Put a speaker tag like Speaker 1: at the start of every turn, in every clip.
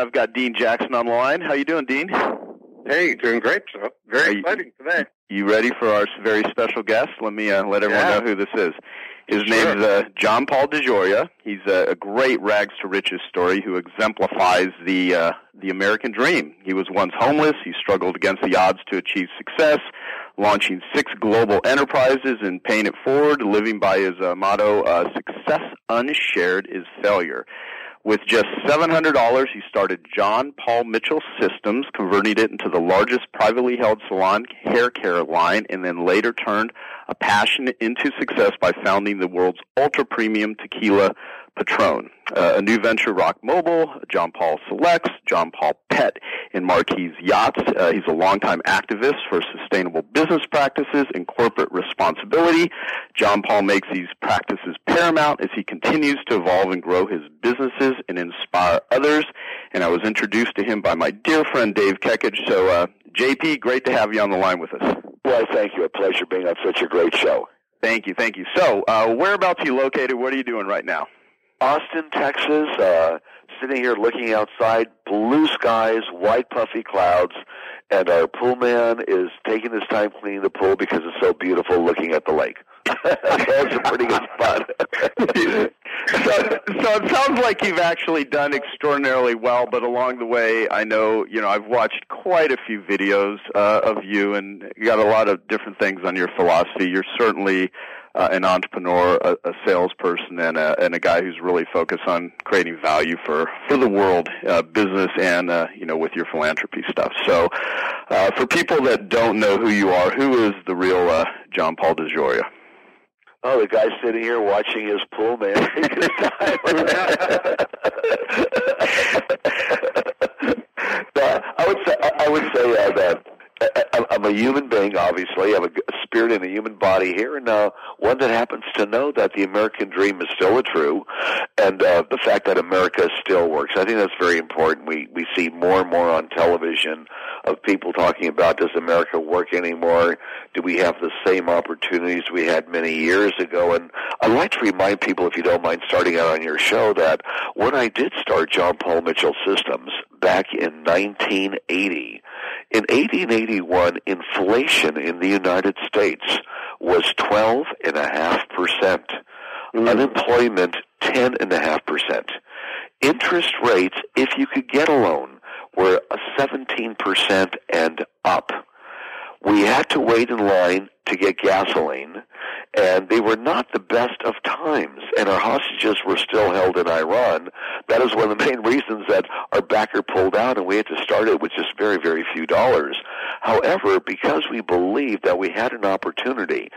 Speaker 1: I've got Dean Jackson on the line. How you doing, Dean?
Speaker 2: Hey, doing great, Joe. Very
Speaker 1: you-
Speaker 2: exciting today.
Speaker 1: You ready for our very special guest? Let me uh, let everyone
Speaker 2: Yeah.
Speaker 1: know who this is. His
Speaker 2: Sure.
Speaker 1: name is uh, John Paul DeJoria. He's a, a great rags to riches story who exemplifies the uh, the American dream. He was once homeless. He struggled against the odds to achieve success, launching six global enterprises and paying it forward, living by his uh, motto: uh, "Success unshared is failure." With just $700, he started John Paul Mitchell Systems, converting it into the largest privately held salon hair care line, and then later turned a passion into success by founding the world's ultra premium tequila Patron. Uh, a new venture, ROK Mobile, John Paul Selects, John Paul Pet, and Marquis Yachts. Uh, he's a longtime activist for sustainable business practices and corporate responsibility. John Paul makes these practices paramount as he continues to evolve and grow his businesses and inspire others. And I was introduced to him by my dear friend Dave Kekich. So, uh, JP, great to have you on the line with us.
Speaker 3: Well, thank you. A pleasure being on such a great show.
Speaker 1: Thank you, thank you. So, uh, whereabouts are you located? What are you doing right now?
Speaker 3: Austin, Texas, uh, sitting here looking outside, blue skies, white puffy clouds, and our pool man is taking his time cleaning the pool because it's so beautiful looking at the lake. That's a pretty good spot.
Speaker 1: so, so it sounds like you've actually done extraordinarily well, but along the way, I know you know I've watched quite a few videos uh, of you, and you got a lot of different things on your philosophy. You're certainly uh, an entrepreneur, a, a salesperson, and a, and a guy who's really focused on creating value for for the world, uh, business, and uh, you know with your philanthropy stuff. So, uh, for people that don't know who you are, who is the real uh, John Paul DeJoria?
Speaker 3: Oh, the guy sitting here watching his pool man. I would say I would say uh, that I'm a human being. Obviously, I have a spirit and a human body here, and uh, one that happens to know that the American dream is still a true, and uh, the fact that America still works. I think that's very important. We we see more and more on television of people talking about does America work anymore? Do we have the same opportunities we had many years ago? And I'd like to remind people, if you don't mind starting out on your show, that when I did start John Paul Mitchell Systems back in 1980, in 1881, inflation in the United States was 12.5%. Mm-hmm. Unemployment, 10.5%. Interest rates, if you could get a loan, were a 17% and up. We had to wait in line to get gasoline, and they were not the best of times, and our hostages were still held in Iran. That is one of the main reasons that our backer pulled out, and we had to start it with just very, very few dollars. However, because we believed that we had an opportunity,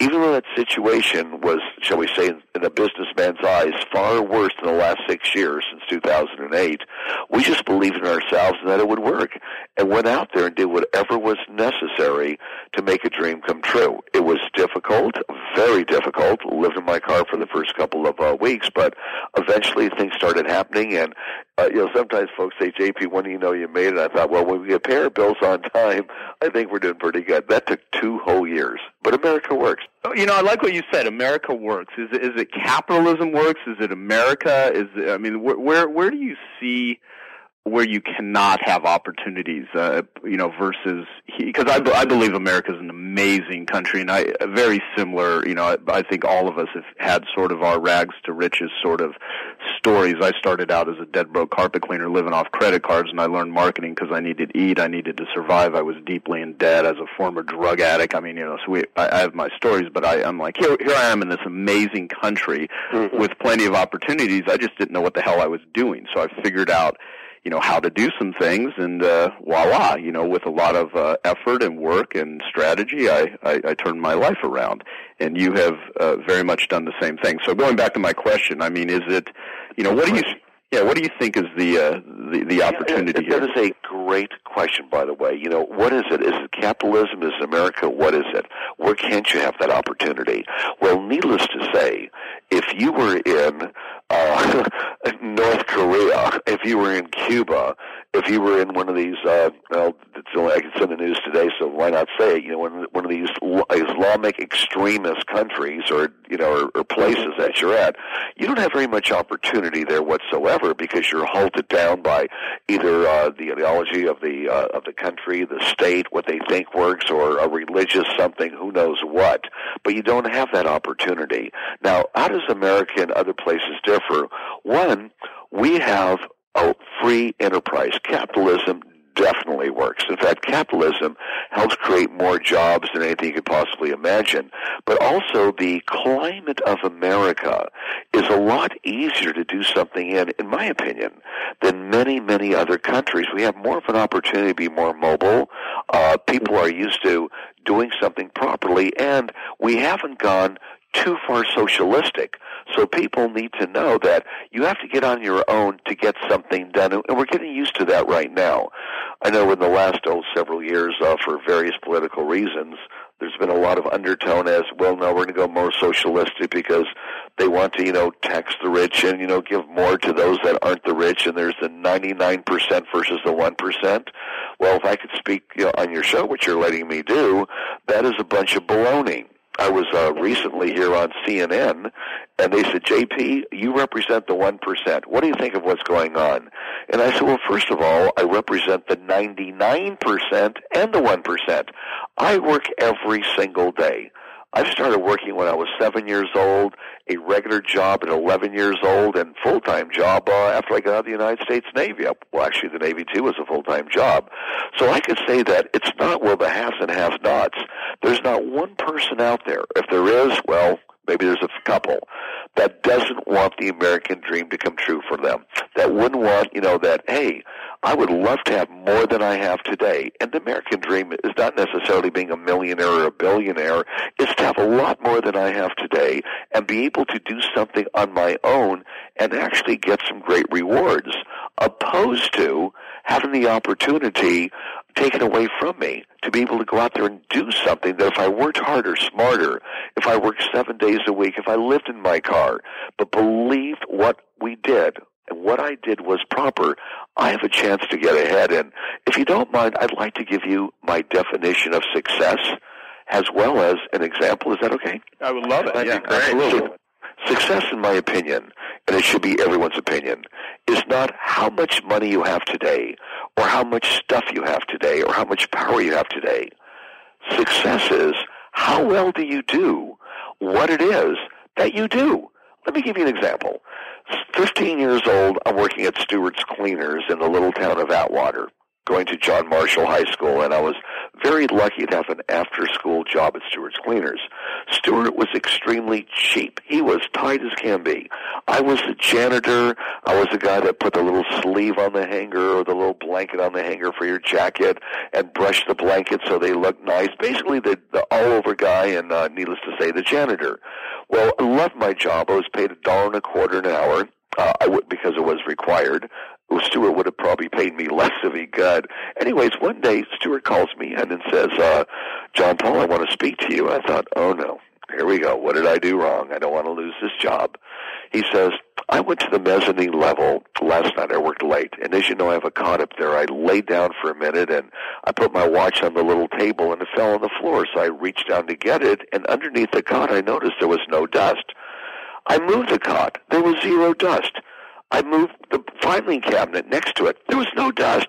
Speaker 3: even though that situation was, shall we say, in a businessman's eyes, far worse than the last six years since 2008, we just believed in ourselves and that it would work, and went out there and did whatever was necessary to make a dream come true. It was difficult, very difficult. Lived in my car for the first couple of uh, weeks, but eventually things started happening. And uh, you know, sometimes folks say, "JP, when do you know you made it?" I thought, well, when we get pay our bills on time, I think we're doing pretty good. That took two whole years, but America works.
Speaker 1: Oh, You know, I like what you said. America works. Is it, is it capitalism works? Is it America? Is it, I mean, where where where do you see where you cannot have opportunities? Uh, you know, versus because I, I believe America is an amazing country, and I very similar. You know, I, I think all of us have had sort of our rags to riches sort of stories. I started out as a dead broke carpet cleaner, living off credit cards, and I learned marketing because I needed to eat, I needed to survive. I was deeply in debt as a former drug addict. I mean, you know, so we, I, I have my stories, but I, I'm like, here, here I am in this amazing country with plenty of opportunities. I just didn't know what the hell I was doing, so I figured out you know how to do some things and uh voila you know with a lot of uh, effort and work and strategy I, I i turned my life around and you have uh, very much done the same thing so going back to my question i mean is it you know what do you yeah what do you think is the uh the, the opportunity
Speaker 3: yeah,
Speaker 1: here?
Speaker 3: That is a great question, by the way. You know, what is it? Is it capitalism? Is it America? What is it? Where can't you have that opportunity? Well, needless to say, if you were in uh, North Korea, if you were in Cuba, if you were in one of these, uh, well, it's only, I can send the news today, so why not say it? You know, one, one of these Islamic extremist countries, or you know, or, or places that you're at, you don't have very much opportunity there whatsoever because you're halted down by either uh, the ideology of the uh, of the country, the state, what they think works, or a religious something, who knows what. But you don't have that opportunity. Now, how does America and other places differ? One, we have a free enterprise. Capitalism definitely works. In fact, capitalism helps create more jobs than anything you could possibly imagine. But also the climate of America is a lot easier to do something in, in my opinion, than many, many other countries. We have more of an opportunity to be more mobile. Uh, people are used to doing something properly and we haven't gone too far socialistic. So people need to know that you have to get on your own to get something done, and we're getting used to that right now. I know in the last oh several years, uh, for various political reasons, there's been a lot of undertone as well. Now we're going to go more socialistic because they want to, you know, tax the rich and you know give more to those that aren't the rich. And there's the 99% versus the 1%. Well, if I could speak you know, on your show, which you're letting me do, that is a bunch of baloney. I was uh, recently here on CNN, and they said, "JP, you represent the one percent. What do you think of what's going on?" And I said, "Well, first of all, I represent the ninety-nine percent and the one percent. I work every single day. I started working when I was seven years old, a regular job at 11 years old, and full-time job uh, after I got out of the United States Navy. Well, actually, the Navy too was a full-time job. So I could say that it's not well the haves and have-nots. There's not one person out there. If there is, well, maybe there's a couple that doesn't want the American dream to come true for them. That wouldn't want, you know, that, hey, I would love to have more than I have today. And the American dream is not necessarily being a millionaire or a billionaire. It's to have a lot more than I have today and be able to do something on my own and actually get some great rewards opposed to having the opportunity taken away from me to be able to go out there and do something that if I worked harder, smarter, if I worked seven days a week, if I lived in my car, but believed what we did and what I did was proper, I have a chance to get ahead. And if you don't mind, I'd like to give you my definition of success as well as an example. Is that okay?
Speaker 1: I would love it.
Speaker 3: Yeah, absolutely. Success, in my opinion, and it should be everyone's opinion, is not how much money you have today, or how much stuff you have today, or how much power you have today. Success is how well do you do what it is that you do. Let me give you an example. 15 years old, I'm working at Stewart's Cleaners in the little town of Atwater going to John Marshall High School, and I was very lucky to have an after-school job at Stewart's Cleaners. Stewart was extremely cheap. He was tight as can be. I was the janitor. I was the guy that put the little sleeve on the hanger or the little blanket on the hanger for your jacket and brushed the blanket so they looked nice. Basically, the, the all-over guy, and uh, needless to say, the janitor. Well, I loved my job. I was paid a dollar and a quarter an hour. Uh, I would because it was required. Stewart would have probably paid me less if he could. Anyways, one day Stewart calls me in and says, uh, John Paul, I want to speak to you. I thought, oh no, here we go. What did I do wrong? I don't want to lose this job. He says, I went to the mezzanine level last night. I worked late. And as you know, I have a cot up there. I laid down for a minute and I put my watch on the little table and it fell on the floor. So I reached down to get it. And underneath the cot, I noticed there was no dust. I moved the cot. There was zero dust. I moved the filing cabinet next to it. There was no dust.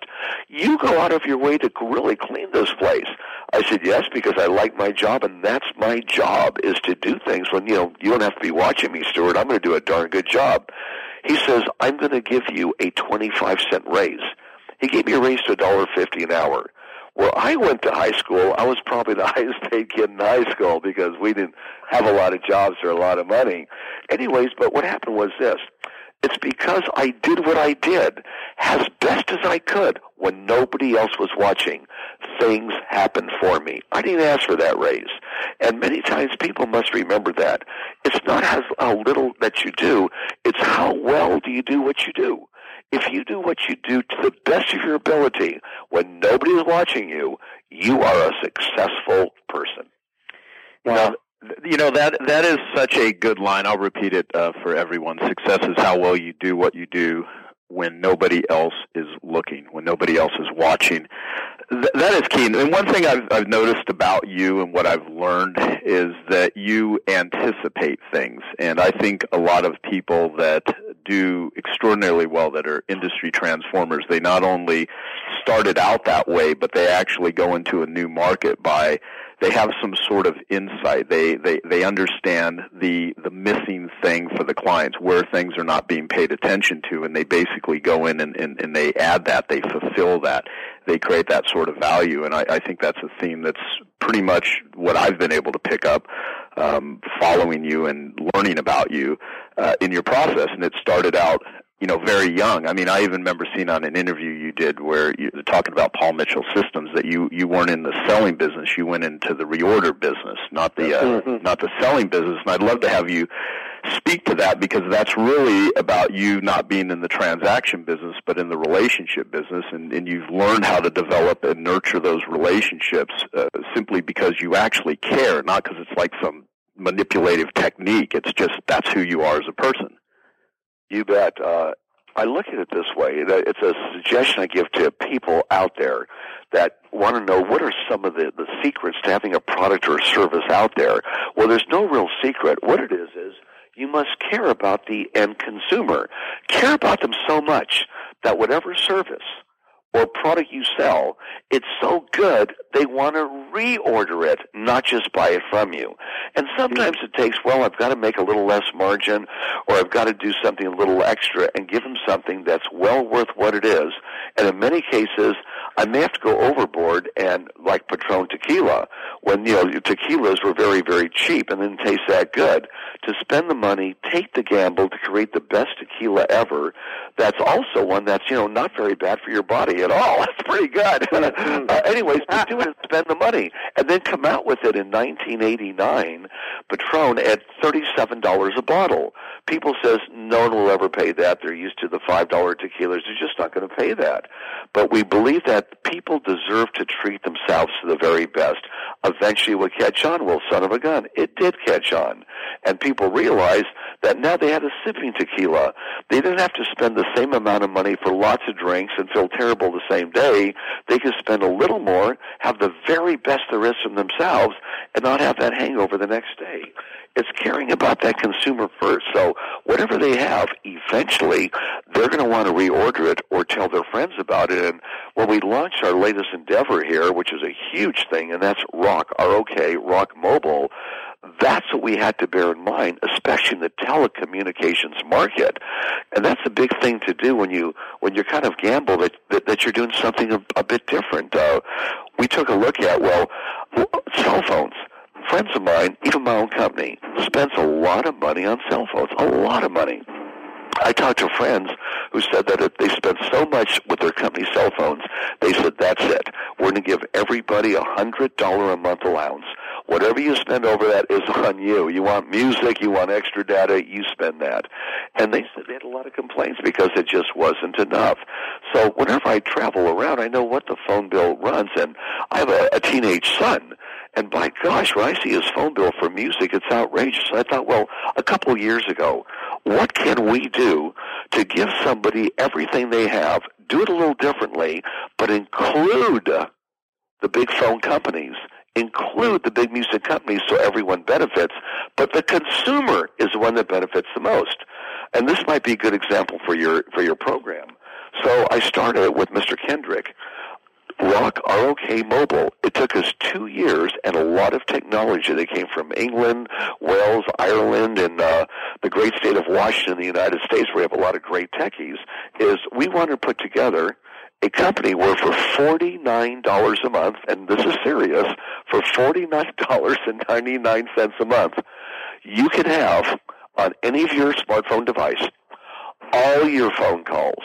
Speaker 3: You go out of your way to really clean this place. I said, yes, because I like my job, and that's my job, is to do things when, you know, you don't have to be watching me, Stewart. I'm going to do a darn good job. He says, I'm going to give you a 25 cent raise. He gave me a raise to $1.50 an hour. Where I went to high school, I was probably the highest paid kid in high school because we didn't have a lot of jobs or a lot of money. Anyways, but what happened was this. It's because I did what I did as best as I could when nobody else was watching. Things happened for me. I didn't ask for that raise. And many times people must remember that. It's not how little that you do, it's how well do you do what you do. if you do what you do to the best of your ability when nobody is watching you, you are a successful person.
Speaker 1: Well, you know that that is such a good line. I'll repeat it uh, for everyone. Success is how well you do what you do when nobody else is looking, when nobody else is watching. Th- that is key. And one thing I've, I've noticed about you and what I've learned is that you anticipate things. And I think a lot of people that do extraordinarily well that are industry transformers, they not only started out that way, but they actually go into a new market by they have some sort of insight. They they they understand the the missing thing for the clients, where things are not being paid attention to, and they basically go in and, and, and they add that, they fulfill that, they create that sort of value. And I, I think that's a theme that's pretty much what I've been able to pick up um, following you and learning about you uh, in your process. And it started out you know, very young. I mean, I even remember seeing on an interview did where you were talking about Paul Mitchell Systems that you you weren't in the selling business, you went into the reorder business, not the uh, mm-hmm. not the selling business. And I'd love to have you speak to that because that's really about you not being in the transaction business but in the relationship business and, and you've learned how to develop and nurture those relationships uh, simply because you actually care not because it's like some manipulative technique it's just that's who you are as a person
Speaker 3: you bet. Uh, I look at it this way. It's a suggestion I give to people out there that want to know what are some of the, the secrets to having a product or a service out there. Well, there's no real secret. What it is is you must care about the end consumer. Care about them so much that whatever service or product you sell, it's so good they want to reorder it, not just buy it from you. And sometimes it takes, well, I've got to make a little less margin or I've got to do something a little extra and give them something that's well worth what it is. And in many cases, I may have to go overboard and like Patron tequila, when, you know, tequilas were very, very cheap and didn't taste that good. To spend the money, take the gamble to create the best tequila ever, that's also one that's, you know, not very bad for your body at all. That's pretty good. uh, anyways, to do it and spend the money and then come out with it in 1989, Patron at $37 a bottle. People says no one will ever pay that. They're used to the $5 tequilas. They're just not going to pay that. But we believe that people deserve to treat themselves to the very best. Eventually would catch on. Well, son of a gun, it did catch on. And people realized that now they had a sipping tequila. They didn't have to spend the same amount of money for lots of drinks and feel terrible the same day. They could spend a little more, have the very best there is from themselves, and not have that hangover the next day. It's caring about that consumer first. So whatever they have, eventually they're going to want to reorder it or tell their friends about it. And when we launched our latest endeavor here, which is a huge thing, and that's Rock, R-O-K, ROK Mobile, that's what we had to bear in mind, especially in the telecommunications market. And that's a big thing to do when you when you're kind of gamble that that, that you're doing something a, a bit different. Uh, we took a look at well, cell phones. Friends of mine, even my own company, spends a lot of money on cell phones. A lot of money. I talked to friends who said that if they spent so much with their company cell phones, they said, that's it. We're going to give everybody a hundred dollar a month allowance. Whatever you spend over that is on you. You want music, you want extra data, you spend that. And they said they had a lot of complaints because it just wasn't enough. So whenever I travel around, I know what the phone bill runs, and I have a, a teenage son. And by gosh, when I see his phone bill for music, it's outrageous. I thought, well, a couple years ago, what can we do to give somebody everything they have, do it a little differently, but include the big phone companies include the big music companies so everyone benefits, but the consumer is the one that benefits the most. And this might be a good example for your for your program. So I started with Mr. Kendrick. Rock ROK Mobile. It took us two years and a lot of technology that came from England, Wales, Ireland, and uh, the great state of Washington, the United States, where we have a lot of great techies. Is we want to put together a company where for $49 a month, and this is serious, for $49.99 a month, you can have on any of your smartphone device all your phone calls,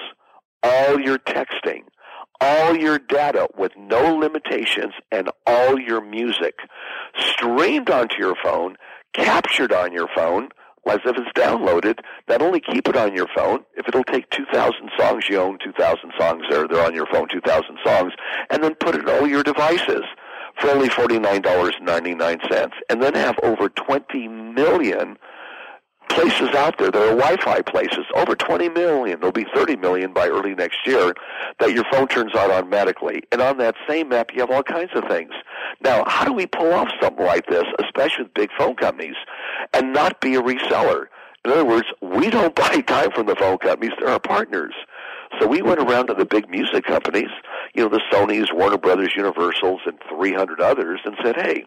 Speaker 3: all your texting, all your data with no limitations and all your music streamed onto your phone, captured on your phone, as if it's downloaded, not only keep it on your phone, if it'll take 2,000 songs, you own 2,000 songs there, they're on your phone, 2,000 songs, and then put it on all your devices for only $49.99, and then have over 20 million places out there that are Wi-Fi places, over 20 million. There'll be 30 million by early next year that your phone turns on automatically. And on that same map, you have all kinds of things. Now, how do we pull off something like this, especially with big phone companies, and not be a reseller? In other words, we don't buy time from the phone companies; they're our partners. So we went around to the big music companies, you know, the Sony's, Warner Brothers, Universals, and 300 others, and said, "Hey,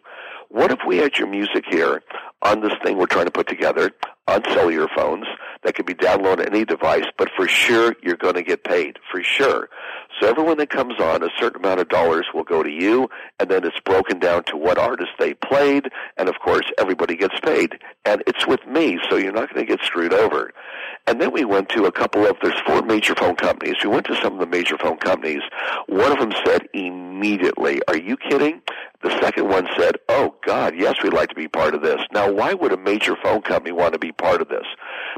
Speaker 3: what if we had your music here on this thing we're trying to put together on cellular phones that can be downloaded on any device, but for sure you're going to get paid, for sure. So everyone that comes on, a certain amount of dollars will go to you, and then it's broken down to what artist they played, and of course everybody gets paid. And it's with me, so you're not going to get screwed over. And then we went to a couple of, there's four major phone companies. We went to some of the major phone companies. One of them said immediately, are you kidding? The second one said, oh God, yes, we'd like to be part of this. Now, why would a major phone company want to be part of this?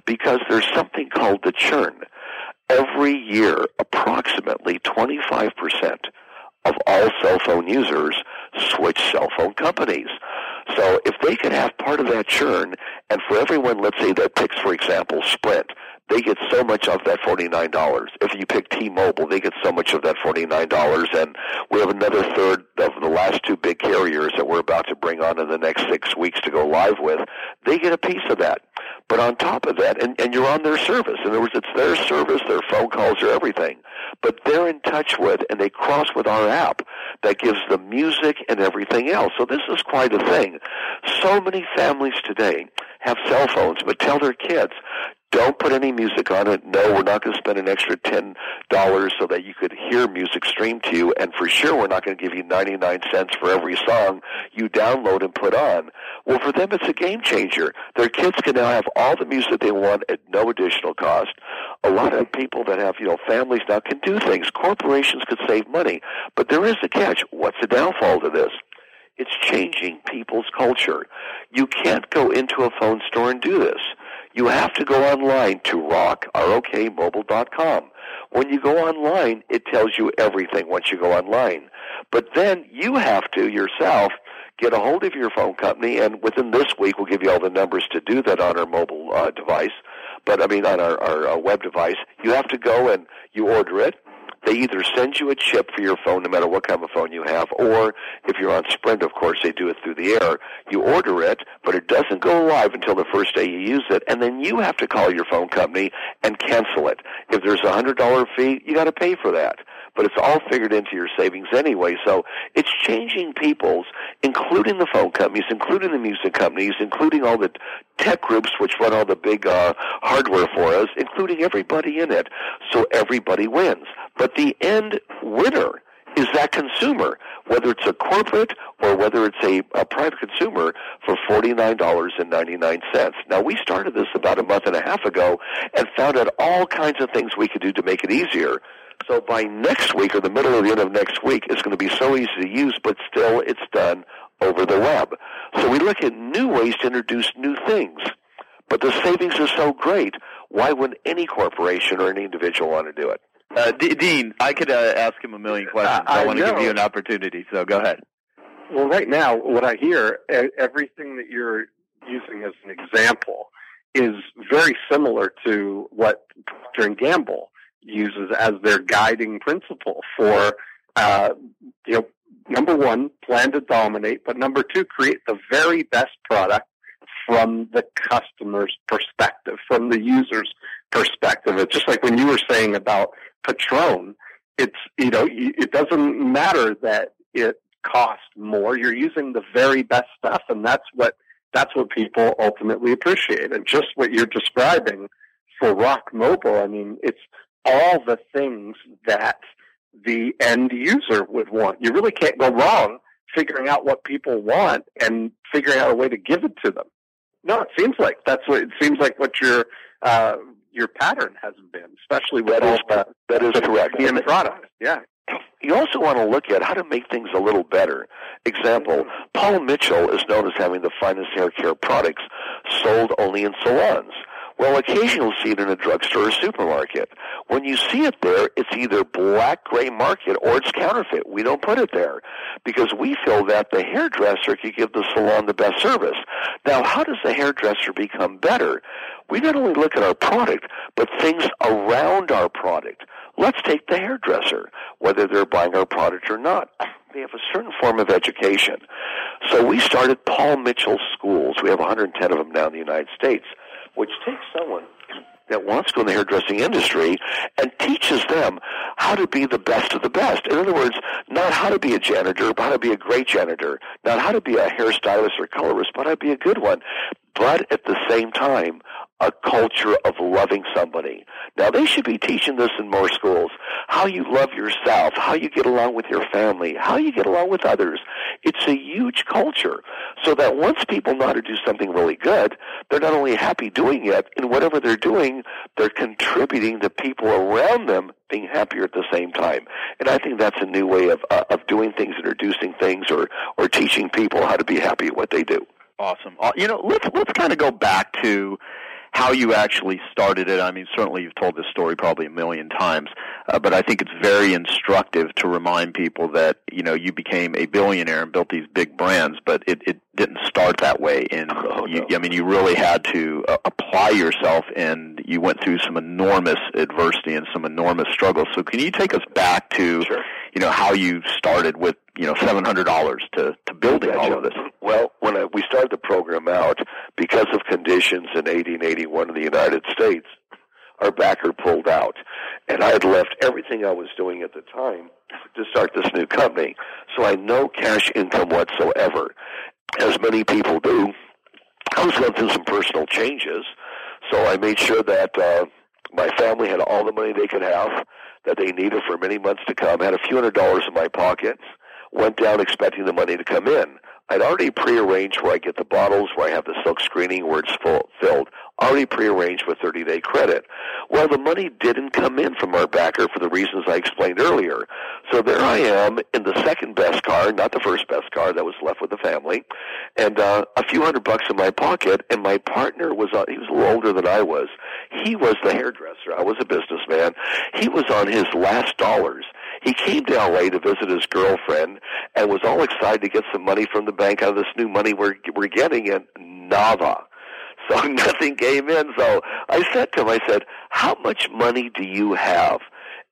Speaker 3: Because there's something called the churn. Every year, approximately 25% of all cell phone users switch cell phone companies. So if they could have part of that churn, and for everyone, let's say that picks, for example, Sprint, they get so much of that $49. If you pick T-Mobile, they get so much of that $49. And we have another third of the last two big carriers that we're about to bring on in the next six weeks to go live with. They get a piece of that. But on top of that, and, and you're on their service. In other words, it's their service, their phone calls, or everything. But they're in touch with, and they cross with our app that gives them music and everything else. So this is quite a thing. So many families today have cell phones, but tell their kids, don't put any music on it. No, we're not going to spend an extra ten dollars so that you could hear music streamed to you. And for sure, we're not going to give you ninety nine cents for every song you download and put on. Well, for them, it's a game changer. Their kids can now have all the music they want at no additional cost. A lot of people that have you know families now can do things. Corporations could save money, but there is a catch. What's the downfall to this? It's changing people's culture. You can't go into a phone store and do this you have to go online to rock, R-O-K, When you go online, it tells you everything once you go online. But then you have to yourself get a hold of your phone company, and within this week, we'll give you all the numbers to do that on our mobile uh, device. But I mean, on our, our uh, web device, you have to go and you order it. They either send you a chip for your phone, no matter what kind of phone you have, or if you're on Sprint, of course, they do it through the air. You order it, but it doesn't go live until the first day you use it, and then you have to call your phone company and cancel it. If there's a hundred dollar fee, you got to pay for that but it's all figured into your savings anyway. So it's changing people's, including the phone companies, including the music companies, including all the tech groups which run all the big uh, hardware for us, including everybody in it. So everybody wins. But the end winner is that consumer, whether it's a corporate or whether it's a, a private consumer for $49.99. Now, we started this about a month and a half ago and found out all kinds of things we could do to make it easier. So by next week or the middle or the end of next week, it's going to be so easy to use, but still it's done over the web. So we look at new ways to introduce new things. But the savings are so great, why wouldn't any corporation or any individual want to do it?
Speaker 1: Uh, D- Dean, I could uh, ask him a million questions. I, I want to give you an opportunity, so go ahead.
Speaker 2: Well, right now, what I hear, everything that you're using as an example is very similar to what Procter and Gamble uses as their guiding principle for, uh, you know, number one, plan to dominate, but number two, create the very best product from the customer's perspective, from the user's perspective. It's just like when you were saying about Patron, it's, you know, it doesn't matter that it costs more. You're using the very best stuff and that's what, that's what people ultimately appreciate. And just what you're describing for ROK Mobile, I mean, it's all the things that the end user would want. You really can't go wrong figuring out what people want and figuring out a way to give it to them. No, it seems like that's what it seems like what your uh, your pattern has been, especially with
Speaker 3: that
Speaker 2: all
Speaker 3: is, the that is correct.
Speaker 2: The end product, yeah.
Speaker 3: you also want to look at how to make things a little better. Example, Paul Mitchell is known as having the finest hair care products sold only in salons. Well, occasionally you'll see it in a drugstore or supermarket. When you see it there, it's either black gray market or it's counterfeit. We don't put it there because we feel that the hairdresser could give the salon the best service. Now, how does the hairdresser become better? We not only look at our product, but things around our product. Let's take the hairdresser, whether they're buying our product or not. They have a certain form of education. So we started Paul Mitchell schools. We have 110 of them now in the United States which takes someone that wants to go in the hairdressing industry and teaches them how to be the best of the best. In other words, not how to be a janitor, but how to be a great janitor. Not how to be a hairstylist or colorist, but how to be a good one. But at the same time, a culture of loving somebody. Now they should be teaching this in more schools. How you love yourself, how you get along with your family, how you get along with others. It's a huge culture. So that once people know how to do something really good, they're not only happy doing it, in whatever they're doing, they're contributing to people around them being happier at the same time. And I think that's a new way of uh, of doing things, introducing things, or or teaching people how to be happy at what they do.
Speaker 1: Awesome. You know, let's let's kind of go back to how you actually started it. I mean, certainly you've told this story probably a million times, uh, but I think it's very instructive to remind people that you know you became a billionaire and built these big brands, but it, it didn't start that way. And
Speaker 3: oh,
Speaker 1: you,
Speaker 3: no.
Speaker 1: I mean, you really had to uh, apply yourself, and you went through some enormous adversity and some enormous struggles. So, can you take us back to
Speaker 3: Sure.
Speaker 1: you know how you started with you know seven hundred dollars to to building all of this?
Speaker 3: Well, when I, we started the program out, because of conditions in 1881 in the United States, our backer pulled out, and I had left everything I was doing at the time to start this new company. So I had no cash income whatsoever, as many people do. I was going through some personal changes, so I made sure that uh, my family had all the money they could have that they needed for many months to come. had a few hundred dollars in my pocket. Went down expecting the money to come in. I'd already prearranged where I get the bottles, where I have the silk screening, where it's full, filled. Already prearranged with 30-day credit. Well, the money didn't come in from our backer for the reasons I explained earlier. So there I am in the second best car, not the first best car that was left with the family, and uh, a few hundred bucks in my pocket. And my partner was on, he was a little older than I was. He was the hairdresser. I was a businessman. He was on his last dollars. He came to LA to visit his girlfriend and was all excited to get some money from the bank out of this new money we're we're getting, and nada. So nothing came in. So I said to him, I said, "How much money do you have?"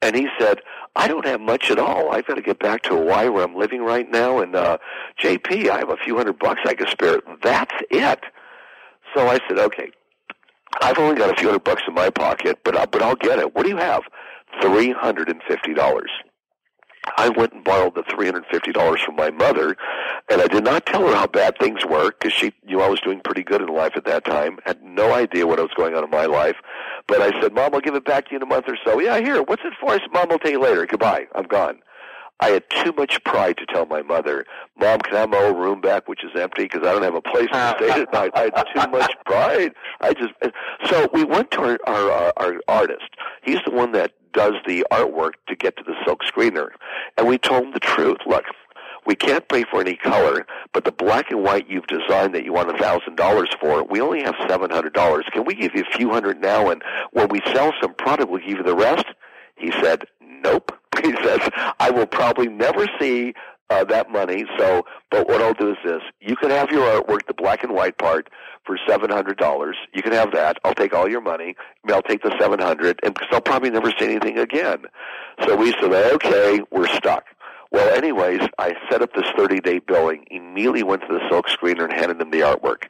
Speaker 3: And he said, "I don't have much at all. I've got to get back to Hawaii where I'm living right now, and uh, JP, I have a few hundred bucks I can spare. That's it." So I said, "Okay." I've only got a few hundred bucks in my pocket, but I'll, but I'll get it. What do you have? Three hundred and fifty dollars. I went and borrowed the three hundred fifty dollars from my mother, and I did not tell her how bad things were because she knew I was doing pretty good in life at that time. Had no idea what was going on in my life, but I said, "Mom, I'll give it back to you in a month or so." Yeah, here. What's it for? I said, "Mom, I'll tell you later. Goodbye. I'm gone." I had too much pride to tell my mother, "Mom, can I have my old room back, which is empty, because I don't have a place to stay at night." I had too much pride. I just so we went to our our our artist. He's the one that does the artwork to get to the silk screener, and we told him the truth. Look, we can't pay for any color, but the black and white you've designed that you want a thousand dollars for, we only have seven hundred dollars. Can we give you a few hundred now, and when we sell some product, we'll give you the rest? He said, "Nope." He says, "I will probably never see uh, that money. So, but what I'll do is this: you can have your artwork, the black and white part, for seven hundred dollars. You can have that. I'll take all your money. I mean, I'll take the seven hundred, and because I'll probably never see anything again. So we said, okay, we're stuck. Well, anyways, I set up this 30-day billing. Immediately went to the silk screener and handed them the artwork.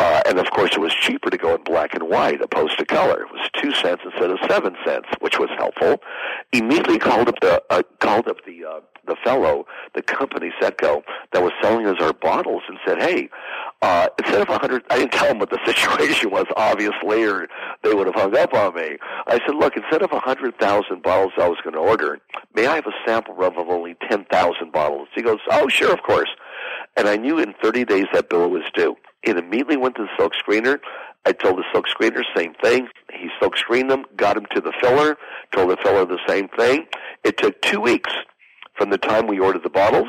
Speaker 3: Uh, and of course, it was cheaper to go in black and white opposed to color. It was two cents instead of seven cents, which was helpful. Immediately called up the uh, called up the uh, the fellow, the company Setco that was selling us our bottles, and said, "Hey, uh, instead of a hundred, I didn't tell them what the situation was, obviously, or they would have hung up on me. I said, look, instead of a hundred thousand bottles I was going to order, may I have a sample run of only ten thousand bottles? He goes, oh, sure, of course. And I knew in 30 days that bill was due. It immediately went to the silk screener. I told the silk screener same thing. He silk screened them, got them to the filler, told the filler the same thing. It took two weeks from the time we ordered the bottles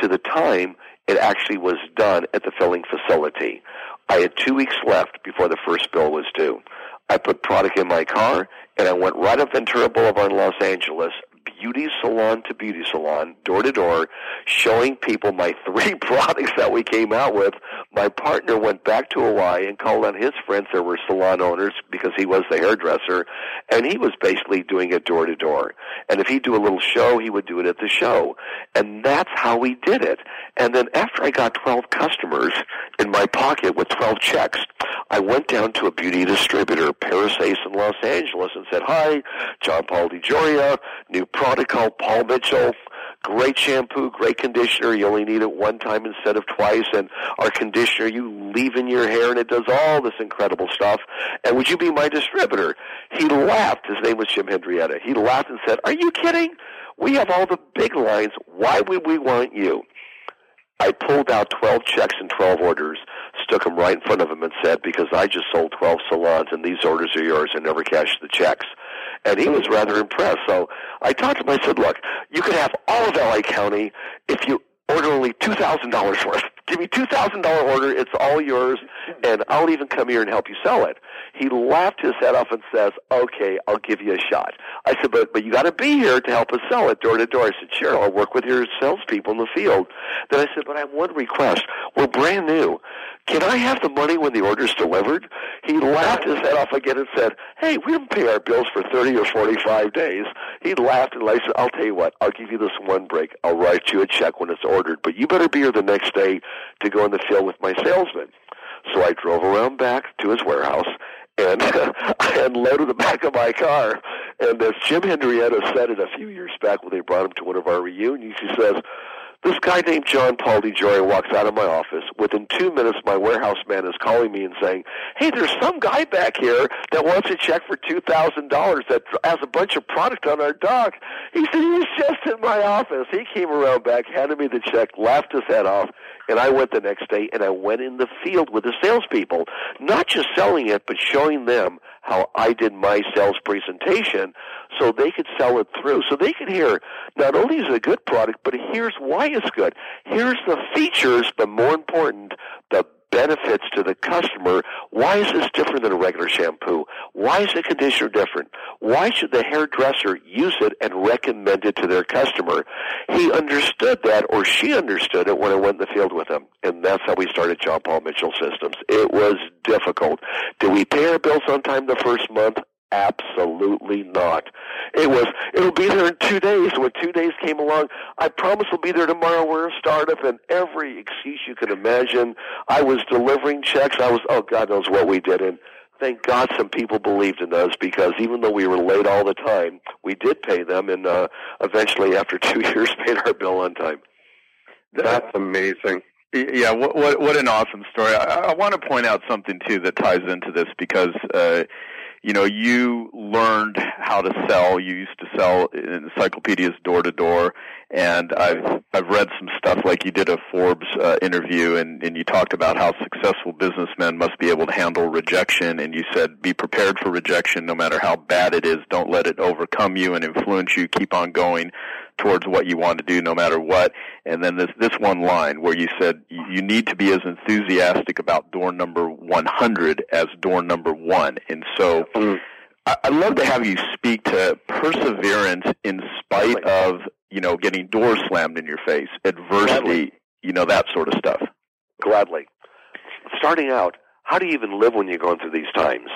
Speaker 3: to the time it actually was done at the filling facility. I had two weeks left before the first bill was due. I put product in my car and I went right up Ventura Boulevard in Los Angeles, beauty salon to beauty salon, door to door, showing people my three products that we came out with. My partner went back to Hawaii and called on his friends that were salon owners because he was the hairdresser, and he was basically doing it door to door. And if he'd do a little show, he would do it at the show. And that's how we did it. And then after I got 12 customers in my pocket with 12 checks, I went down to a beauty distributor, Paris Ace in Los Angeles, and said, Hi, John Paul DeJoria, new product called Paul Mitchell. Great shampoo, great conditioner. You only need it one time instead of twice. And our conditioner, you leave in your hair and it does all this incredible stuff. And would you be my distributor? He laughed. His name was Jim Hendrietta. He laughed and said, Are you kidding? We have all the big lines. Why would we want you? I pulled out 12 checks and 12 orders, stuck them right in front of him, and said, Because I just sold 12 salons and these orders are yours, and never cashed the checks. And he was rather impressed. So I talked to him. I said, Look, you could have all of LA County if you order only $2,000 worth. Give me $2,000 order. It's all yours, and I'll even come here and help you sell it. He laughed his head off and says, okay, I'll give you a shot. I said, but, but you got to be here to help us sell it door to door. I said, sure, I'll work with your salespeople in the field. Then I said, but I have one request. We're brand new. Can I have the money when the order's delivered? He laughed his head off again and said, hey, we don't pay our bills for 30 or 45 days. He laughed and I said, I'll tell you what, I'll give you this one break. I'll write you a check when it's ordered, but you better be here the next day to go in the field with my salesman. So I drove around back to his warehouse and I unloaded the back of my car. And as Jim Hendrietta said it a few years back when they brought him to one of our reunions, he says, this guy named John Paul DeJoy walks out of my office. Within two minutes, my warehouse man is calling me and saying, "Hey, there's some guy back here that wants a check for two thousand dollars that has a bunch of product on our dock." He said he was just in my office. He came around back, handed me the check, laughed his head off, and I went the next day and I went in the field with the salespeople, not just selling it, but showing them how I did my sales presentation so they could sell it through. So they could hear not only is it a good product, but here's why it's good. Here's the features, but more important, the benefits to the customer. Why is this different than a regular shampoo? Why is the conditioner different? Why should the hairdresser use it and recommend it to their customer? He understood that, or she understood it when I went in the field with him. And that's how we started John Paul Mitchell Systems. It was difficult. Did we pay our bills on time the first month? Absolutely not. It was, it'll be there in two days. When two days came along, I promise we'll be there tomorrow. We're a startup and every excuse you can imagine. I was delivering checks. I was, oh, God knows what we did. And thank God some people believed in us because even though we were late all the time, we did pay them and, uh, eventually after two years paid our bill on time.
Speaker 2: That's amazing.
Speaker 1: Yeah, what, what, what an awesome story. I, I want to point out something too that ties into this because, uh, you know, you learned how to sell. You used to sell encyclopedias door to door, and I've I've read some stuff like you did a Forbes uh, interview, and and you talked about how successful businessmen must be able to handle rejection, and you said be prepared for rejection no matter how bad it is. Don't let it overcome you and influence you. Keep on going towards what you want to do no matter what. And then this, this one line where you said you need to be as enthusiastic about door number 100 as door number one. And so mm. I'd love to have you speak to perseverance in spite of, you know, getting doors slammed in your face, adversity, Gladly. you know, that sort of stuff.
Speaker 3: Gladly. Starting out, how do you even live when you're going through these times?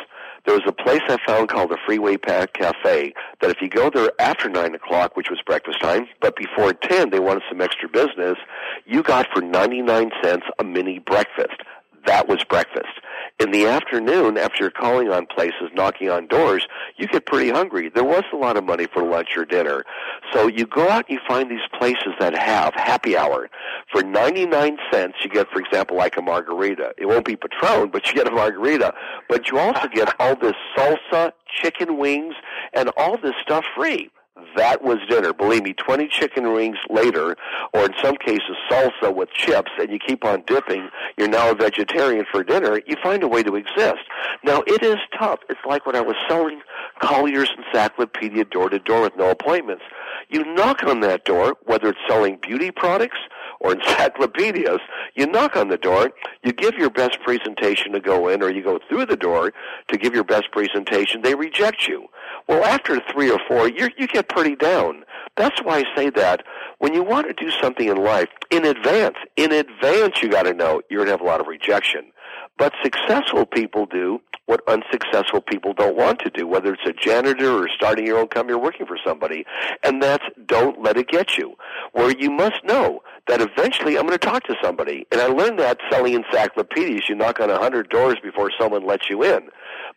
Speaker 3: There was a place I found called the Freeway Pack Cafe that if you go there after 9 o'clock, which was breakfast time, but before 10 they wanted some extra business, you got for 99 cents a mini breakfast. That was breakfast in the afternoon, after calling on places, knocking on doors, you get pretty hungry. There was a lot of money for lunch or dinner. So you go out and you find these places that have happy hour. For 99 cents, you get, for example, like a margarita. It won't be Patron, but you get a margarita. But you also get all this salsa, chicken wings, and all this stuff free. That was dinner. Believe me, 20 chicken wings later, or in some cases salsa with chips, and you keep on dipping, you're now a vegetarian for dinner, you find a way to exist. Now, it is tough. It's like when I was selling Collier's Encyclopedia door to door with no appointments. You knock on that door, whether it's selling beauty products or encyclopedias, you knock on the door, you give your best presentation to go in, or you go through the door to give your best presentation, they reject you. Well, after three or four, you you get pretty down. That's why I say that when you want to do something in life, in advance, in advance, you got to know you're going to have a lot of rejection. But successful people do what unsuccessful people don't want to do, whether it's a janitor or starting your own company or working for somebody. And that's don't let it get you. Where you must know that eventually I'm going to talk to somebody. And I learned that selling encyclopedias. You knock on a hundred doors before someone lets you in.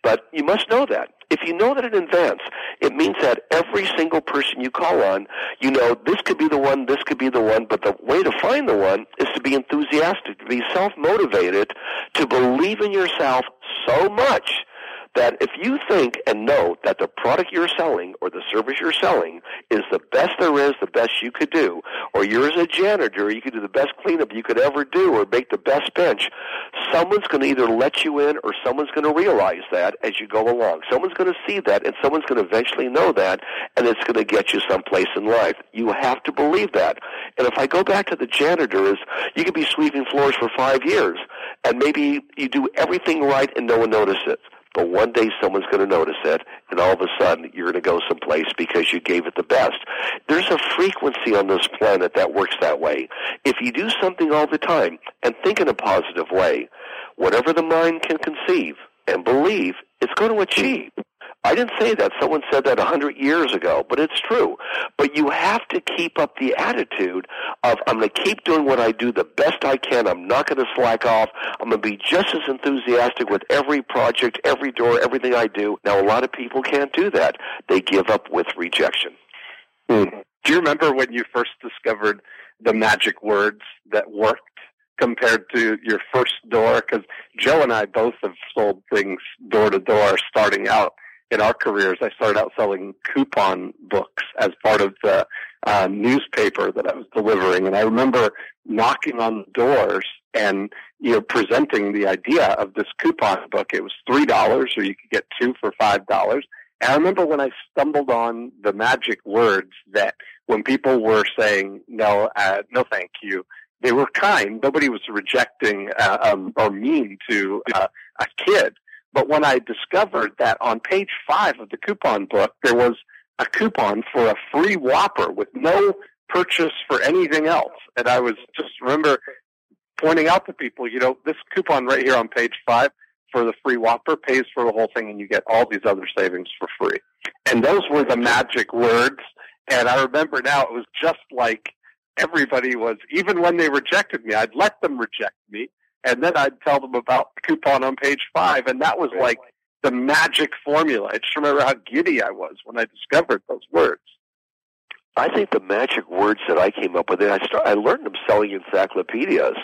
Speaker 3: But you must know that. If you know that in advance, it means that every single person you call on, you know this could be the one, this could be the one, but the way to find the one is to be enthusiastic, to be self-motivated, to believe in yourself so much that if you think and know that the product you're selling or the service you're selling is the best there is, the best you could do, or you're as a janitor, you could do the best cleanup you could ever do or make the best bench, someone's going to either let you in or someone's going to realize that as you go along. Someone's going to see that and someone's going to eventually know that and it's going to get you someplace in life. You have to believe that. And if I go back to the janitors, you could be sweeping floors for five years and maybe you do everything right and no one notices. But one day someone's going to notice it, and all of a sudden you're going to go someplace because you gave it the best. There's a frequency on this planet that works that way. If you do something all the time and think in a positive way, whatever the mind can conceive and believe, it's going to achieve. I didn't say that. Someone said that a hundred years ago, but it's true. But you have to keep up the attitude of I'm going to keep doing what I do the best I can. I'm not going to slack off. I'm going to be just as enthusiastic with every project, every door, everything I do. Now, a lot of people can't do that. They give up with rejection.
Speaker 2: Hmm. Do you remember when you first discovered the magic words that worked? compared to your first door? Because Joe and I both have sold things door to door starting out in our careers, I started out selling coupon books as part of the uh, newspaper that I was delivering. And I remember knocking on doors and, you know, presenting the idea of this coupon book. It was $3 or you could get two for $5. And I remember when I stumbled on the magic words that when people were saying, no, uh, no thank you, they were kind. Nobody was rejecting uh, um, or mean to uh, a kid. But when I discovered that on page five of the coupon book, there was a coupon for a free Whopper with no purchase for anything else. And I was just remember pointing out to people, you know, this coupon right here on page five for the free Whopper pays for the whole thing and you get all these other savings for free. And those were the magic words. And I remember now it was just like everybody was, even when they rejected me, I'd let them reject me and then I'd tell them about the coupon on page five, and that was like the magic formula. I just remember how giddy I was when I discovered those words.
Speaker 3: I think the magic words that I came up with, and I start, I learned them selling encyclopedias,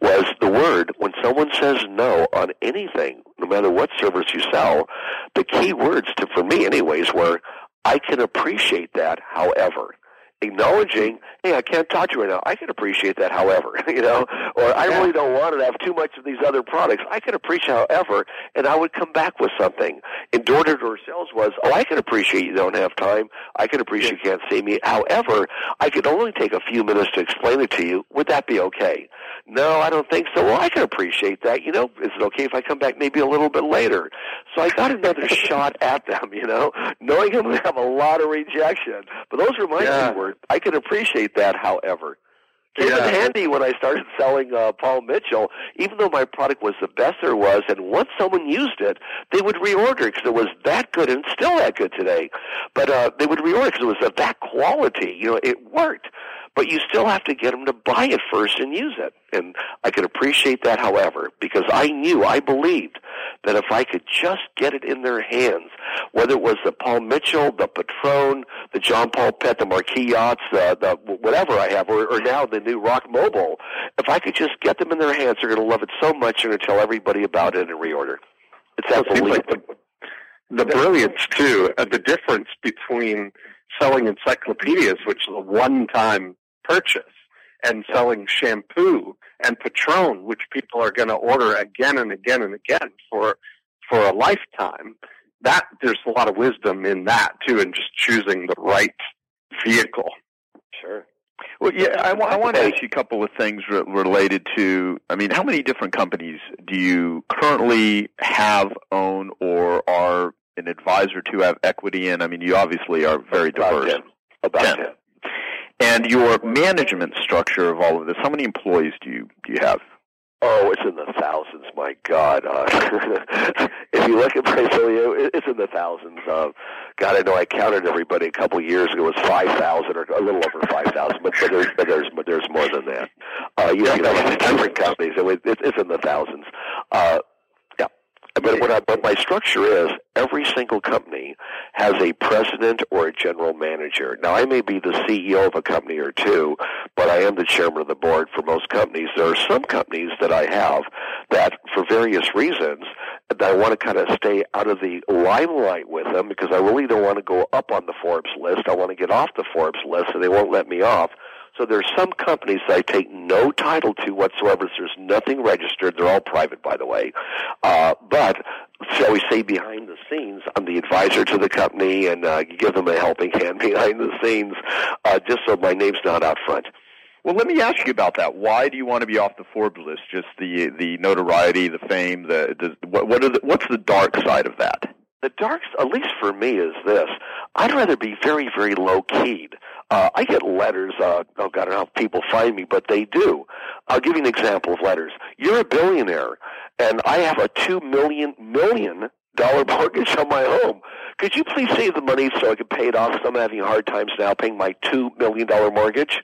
Speaker 3: was the word when someone says no on anything, no matter what service you sell. The key words to, for me, anyways, were I can appreciate that, however acknowledging, hey, I can't talk to you right now. I can appreciate that, however, you know, or I really don't want to have too much of these other products. I can appreciate, however, and I would come back with something. In door-to-door sales was, oh, I can appreciate you don't have time. I can appreciate you can't see me. However, I could only take a few minutes to explain it to you. Would that be okay? No, I don't think so. Well, I can appreciate that. You know, is it okay if I come back maybe a little bit later? So I got another shot at them, you know, knowing I'm going to have a lot of rejection. But those are my yeah. words. I can appreciate that, however. Came yeah. in handy when I started selling uh, Paul Mitchell. Even though my product was the best there was, and once someone used it, they would reorder because it was that good, and still that good today. But uh, they would reorder because it was of that quality. You know, it worked but you still have to get them to buy it first and use it. And I could appreciate that, however, because I knew, I believed that if I could just get it in their hands, whether it was the Paul Mitchell, the Patron, the John Paul Pet, the Marquis Yachts, uh, the whatever I have, or, or now the new ROK Mobile, if I could just get them in their hands, they're going to love it so much, they're going to tell everybody about it and reorder. It's that
Speaker 2: well, Like the, the brilliance too, uh, the difference between selling encyclopedias, which is a one-time purchase and selling shampoo and Patron, which people are going to order again and again and again for for a lifetime. That there's a lot of wisdom in that too, and just choosing the right vehicle.
Speaker 3: Sure.
Speaker 1: Well, yeah, I, I want to ask you a couple of things re- related to. I mean, how many different companies do you currently have, own, or are an advisor to have equity in? I mean, you obviously are very diverse.
Speaker 3: About 10. About 10.
Speaker 1: And your management structure of all of this, how many employees do you do you have?
Speaker 3: Oh, it's in the thousands. My God, uh, if you look at portfolio, it's in the thousands. Uh, God, I know I counted everybody a couple of years ago. It was five thousand or a little over five thousand, but, there's but there's but there's more than that. Uh, you know, you know, different companies. It, it, it's in the thousands. Uh, but what, I, what my structure is, every single company has a president or a general manager. Now, I may be the CEO of a company or two, but I am the chairman of the board for most companies. There are some companies that I have that, for various reasons, that I want to kind of stay out of the limelight with them because I really don't want to go up on the Forbes list. I want to get off the Forbes list, and they won't let me off. So there's some companies that I take no title to whatsoever. There's nothing registered. They're all private, by the way. Uh, but shall we say behind the scenes, I'm the advisor to the company and uh, give them a helping hand behind the scenes, uh, just so my name's not out front.
Speaker 1: Well, let me ask you about that. Why do you want to be off the Forbes list? Just the the notoriety, the fame, the, the what, what are the, what's the dark side of that?
Speaker 3: The dark, at least for me, is this. I'd rather be very, very low keyed. Uh, I get letters. Uh, oh God, I don't know how people find me, but they do. I'll give you an example of letters. You're a billionaire, and I have a two million million dollar mortgage on my home. Could you please save the money so I can pay it off? I'm having hard times now paying my two million dollar mortgage.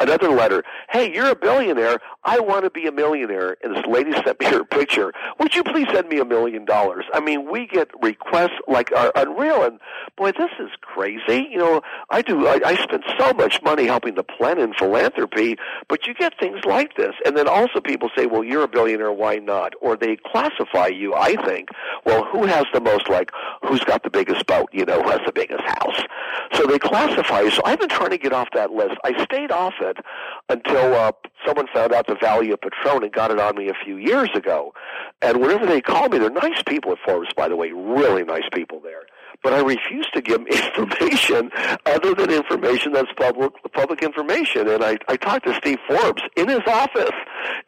Speaker 3: Another letter. Hey, you're a billionaire. I want to be a millionaire. And this lady sent me her picture. Would you please send me a million dollars? I mean, we get requests like uh, uh, are unreal. And boy, this is crazy. You know, I do. I, I spend so much money helping the planet in philanthropy, but you get things like this. And then also people say, well, you're a billionaire. Why not? Or they classify you. I think. Well, who has the most? Like, who's got the biggest boat? You know, who has the biggest house? So they classify you. So I've been trying to get off that list. I stayed off it until uh, someone found out the value of Patron and got it on me a few years ago. And whenever they call me, they're nice people at Forbes, by the way, really nice people there but I refuse to give information other than information that's public public information. And I, I talked to Steve Forbes in his office,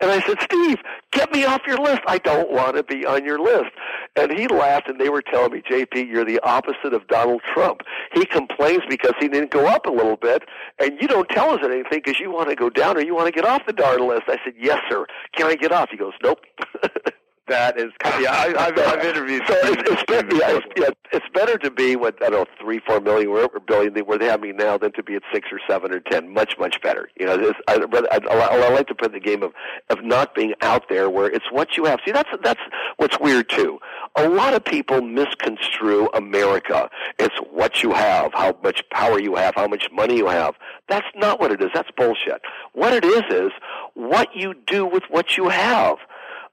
Speaker 3: and I said, Steve, get me off your list. I don't want to be on your list. And he laughed, and they were telling me, JP, you're the opposite of Donald Trump. He complains because he didn't go up a little bit, and you don't tell us anything because you want to go down or you want to get off the darn list. I said, yes, sir. Can I get off? He goes, nope.
Speaker 1: that is yeah. I, have I've interviewed.
Speaker 3: So it's, it's, better, yeah, it's, yeah, it's better to be what I don't know three, four million, or billion where they have me now than to be at six or seven or ten. Much, much better. You know, this, I, I, I, I like to put the game of of not being out there where it's what you have. See, that's that's what's weird too. A lot of people misconstrue America. It's what you have, how much power you have, how much money you have. That's not what it is. That's bullshit. What it is is what you do with what you have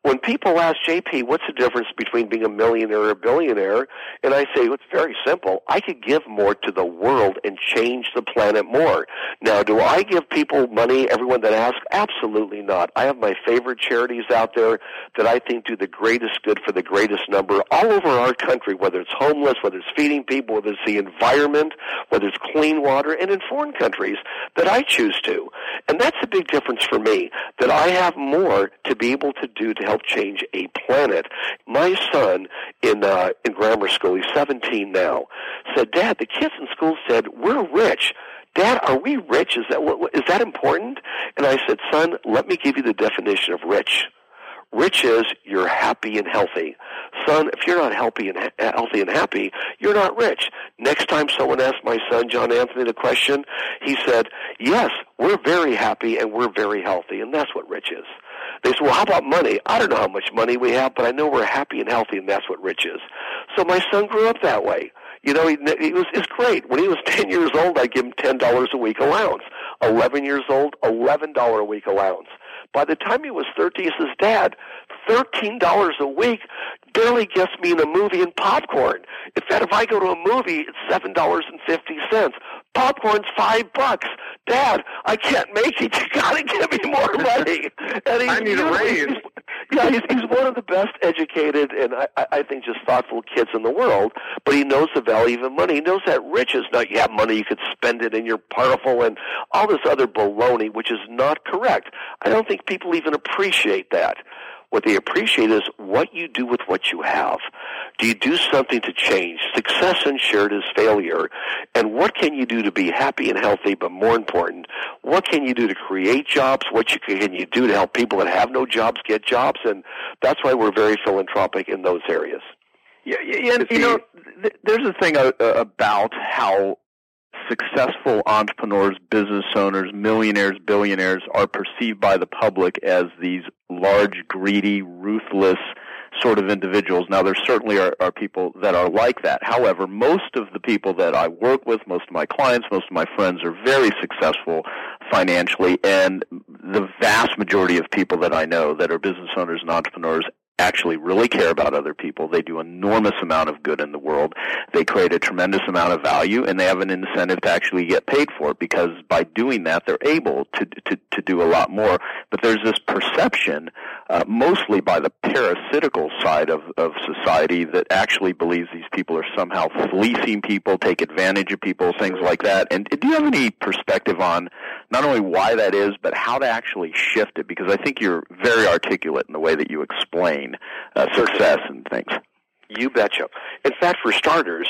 Speaker 3: when people ask JP, what's the difference between being a millionaire or a billionaire? And I say, it's very simple. I could give more to the world and change the planet more. Now, do I give people money, everyone that asks? Absolutely not. I have my favorite charities out there that I think do the greatest good for the greatest number all over our country, whether it's homeless, whether it's feeding people, whether it's the environment, whether it's clean water, and in foreign countries that I choose to. And that's a big difference for me, that I have more to be able to do to help change a planet. My son in uh, in grammar school, he's 17 now, said, "Dad, the kids in school said we're rich." Dad, are we rich? Is that what, is that important? And I said, son, let me give you the definition of rich. Rich is you're happy and healthy. Son, if you're not healthy and ha- healthy and happy, you're not rich. Next time someone asked my son John Anthony the question, he said, "Yes, we're very happy and we're very healthy, and that's what rich is." They said, well, how about money? I don't know how much money we have, but I know we're happy and healthy, and that's what rich is. So my son grew up that way. You know, he, he was it's great. When he was 10 years old, I give him $10 a week allowance. 11 years old, $11 a week allowance. By the time he was thirteen, he says, Dad, $13 a week barely gets me in a movie and popcorn. In fact, if I go to a movie, it's $7.50. Popcorn's five bucks. Dad, I can't make it. You gotta give me more money.
Speaker 2: And he, I need a raise.
Speaker 3: yeah, he's, he's one of the best educated and I, I think just thoughtful kids in the world. But he knows the value of money. He knows that riches. Now you have money, you could spend it, and you're powerful, and all this other baloney, which is not correct. I don't think people even appreciate that. What they appreciate is what you do with what you have. Do you do something to change? Success unshared is failure. And what can you do to be happy and healthy, but more important, what can you do to create jobs? What you, can you do to help people that have no jobs get jobs? And that's why we're very philanthropic in those areas.
Speaker 1: Yeah, yeah and, you know, th- there's a thing uh, about how successful entrepreneurs, business owners, millionaires, billionaires are perceived by the public as these large, greedy, ruthless sort of individuals. Now, there certainly are, are people that are like that. However, most of the people that I work with, most of my clients, most of my friends are very successful financially, and the vast majority of people that I know that are business owners and entrepreneurs actually really care about other people. They do enormous amount of good in the world. They create a tremendous amount of value and they have an incentive to actually get paid for it because by doing that they're able to to to do a lot more. But there's this perception uh, mostly by the parasitical side of of society that actually believes these people are somehow fleecing people, take advantage of people, things like that. And do you have any perspective on not only why that is, but how to actually shift it because I think you're very articulate in the way that you explain uh, success and things.
Speaker 3: You betcha. In fact, for starters,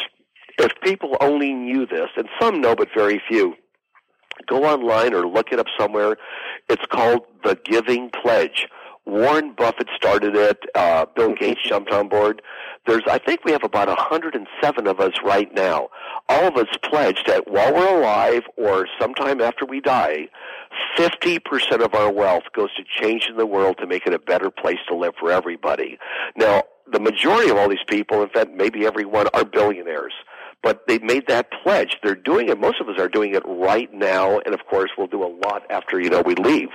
Speaker 3: if people only knew this, and some know but very few, go online or look it up somewhere. It's called the Giving Pledge. Warren Buffett started it. Uh, Bill Gates jumped on board. There's, I think we have about 107 of us right now. All of us pledged that while we're alive or sometime after we die, 50% of our wealth goes to changing the world to make it a better place to live for everybody. Now, the majority of all these people, in fact, maybe everyone, are billionaires but they made that pledge. They're doing it. Most of us are doing it right now, and of course, we'll do a lot after you know we leave.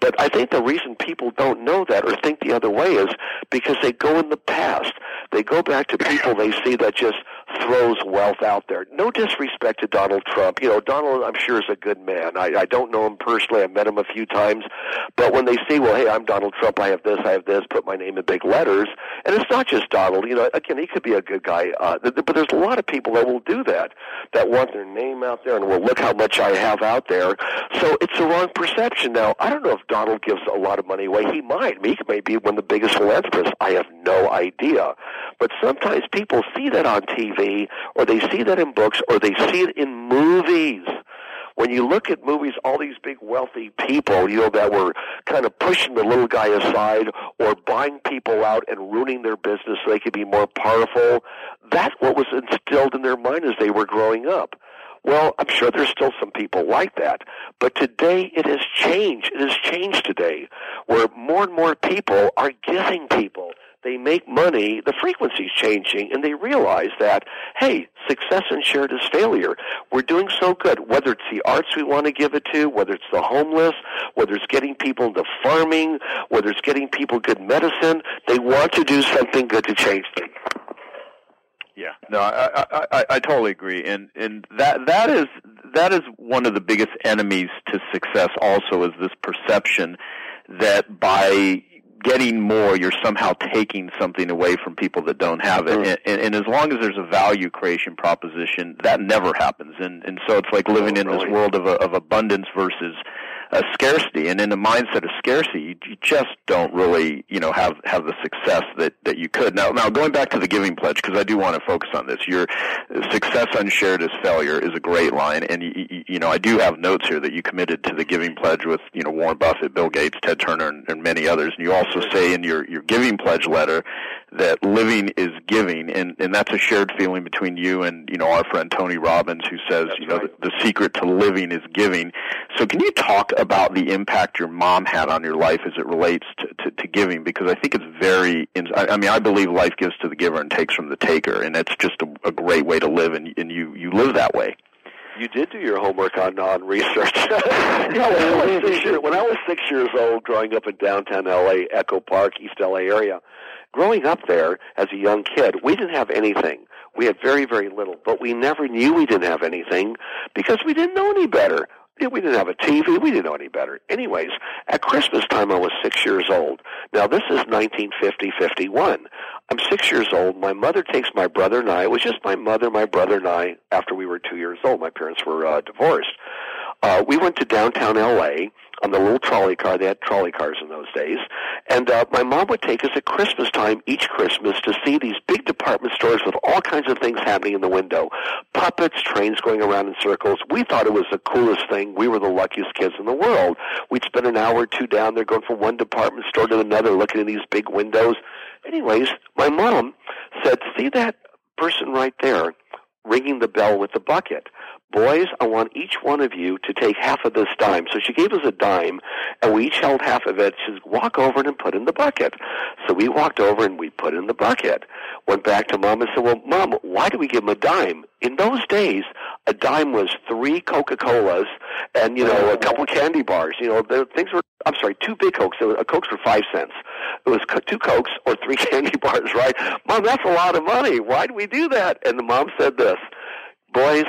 Speaker 3: But I think the reason people don't know that or think the other way is because they go in the past. They go back to people they see that just throws wealth out there. No disrespect to Donald Trump. You know, Donald, I'm sure, is a good man. I, I don't know him personally. I've met him a few times. But when they see, well, hey, I'm Donald Trump. I have this. I have this. Put my name in big letters. And it's not just Donald. You know, again, he could be a good guy. Uh, but there's a lot of people that will do that, that want their name out there and well, look how much I have out there. So it's the wrong perception. Now, I don't know if Donald gives a lot of money away. He might. He may be one of the biggest philanthropists. I have no idea. But sometimes people see that on TV, or they see that in books, or they see it in movies when you look at movies, all these big wealthy people, you know, that were kind of pushing the little guy aside or buying people out and ruining their business so they could be more powerful, that's what was instilled in their mind as they were growing up. Well, I'm sure there's still some people like that, but today it has changed. It has changed today, where more and more people are giving people they make money, the frequency's changing, and they realize that, hey, success unshared is failure. We're doing so good, whether it's the arts we want to give it to, whether it's the homeless, whether it's getting people into farming, whether it's getting people good medicine, they want to do something good to change things.
Speaker 1: Yeah, no, I, I, I, I totally agree, and and that that is that is one of the biggest enemies to success. Also, is this perception that by getting more, you're somehow taking something away from people that don't have it. Mm-hmm. And, and, as long as there's a value creation proposition, that never happens. And and so it's like living oh, in really? this world of, of abundance versus a scarcity, and in the mindset of scarcity, you, just don't really, you know, have have the success that that you could. Now, now going back to the giving pledge, because I do want to focus on this. Your success unshared is failure is a great line, and you, you know, I do have notes here that you committed to the giving pledge with you know Warren Buffett, Bill Gates, Ted Turner, and, and many others. And you also say in your your giving pledge letter that living is giving, and and that's a shared feeling between you and you know our friend Tony Robbins, who says that's you know right. the, the secret to living is giving. So, can you talk about the impact your mom had on your life as it relates to, to, to giving? Because I think it's very, I mean, I believe life gives to the giver and takes from the taker, and it's just a, a great way to live, and, and you, you live that way.
Speaker 3: You did do your homework on on research. yeah, when I, was six years, when I was six years old, growing up in downtown LA, Echo Park, East LA area, growing up there as a young kid, we didn't have anything. We had very, very little, but we never knew we didn't have anything because we didn't know any better we didn't have a TV. We didn't know any better. Anyways, at Christmas time, I was six years old. Now, this is 1950, 51. I'm six years old. My mother takes my brother and I. It was just my mother, my brother, and I after we were two years old. My parents were uh, divorced. Uh, we went to downtown LA on the little trolley car. They had trolley cars in those days. And uh, my mom would take us at Christmas time each Christmas to see these big department stores with all kinds of things happening in the window. Puppets, trains going around in circles. We thought it was the coolest thing. We were the luckiest kids in the world. We'd spend an hour or two down there going from one department store to another looking at these big windows. Anyways, my mom said, see that person right there ringing the bell with the bucket boys, I want each one of you to take half of this dime. So she gave us a dime, and we each held half of it. She said, walk over and put in the bucket. So we walked over and we put in the bucket. Went back to mom and said, well, mom, why do we give him a dime? In those days, a dime was three Coca-Colas and, you know, a couple candy bars. You know, the things were, I'm sorry, two big Cokes. A uh, Cokes for five cents. It was two Cokes or three candy bars, right? Mom, that's a lot of money. Why do we do that? And the mom said this, boys,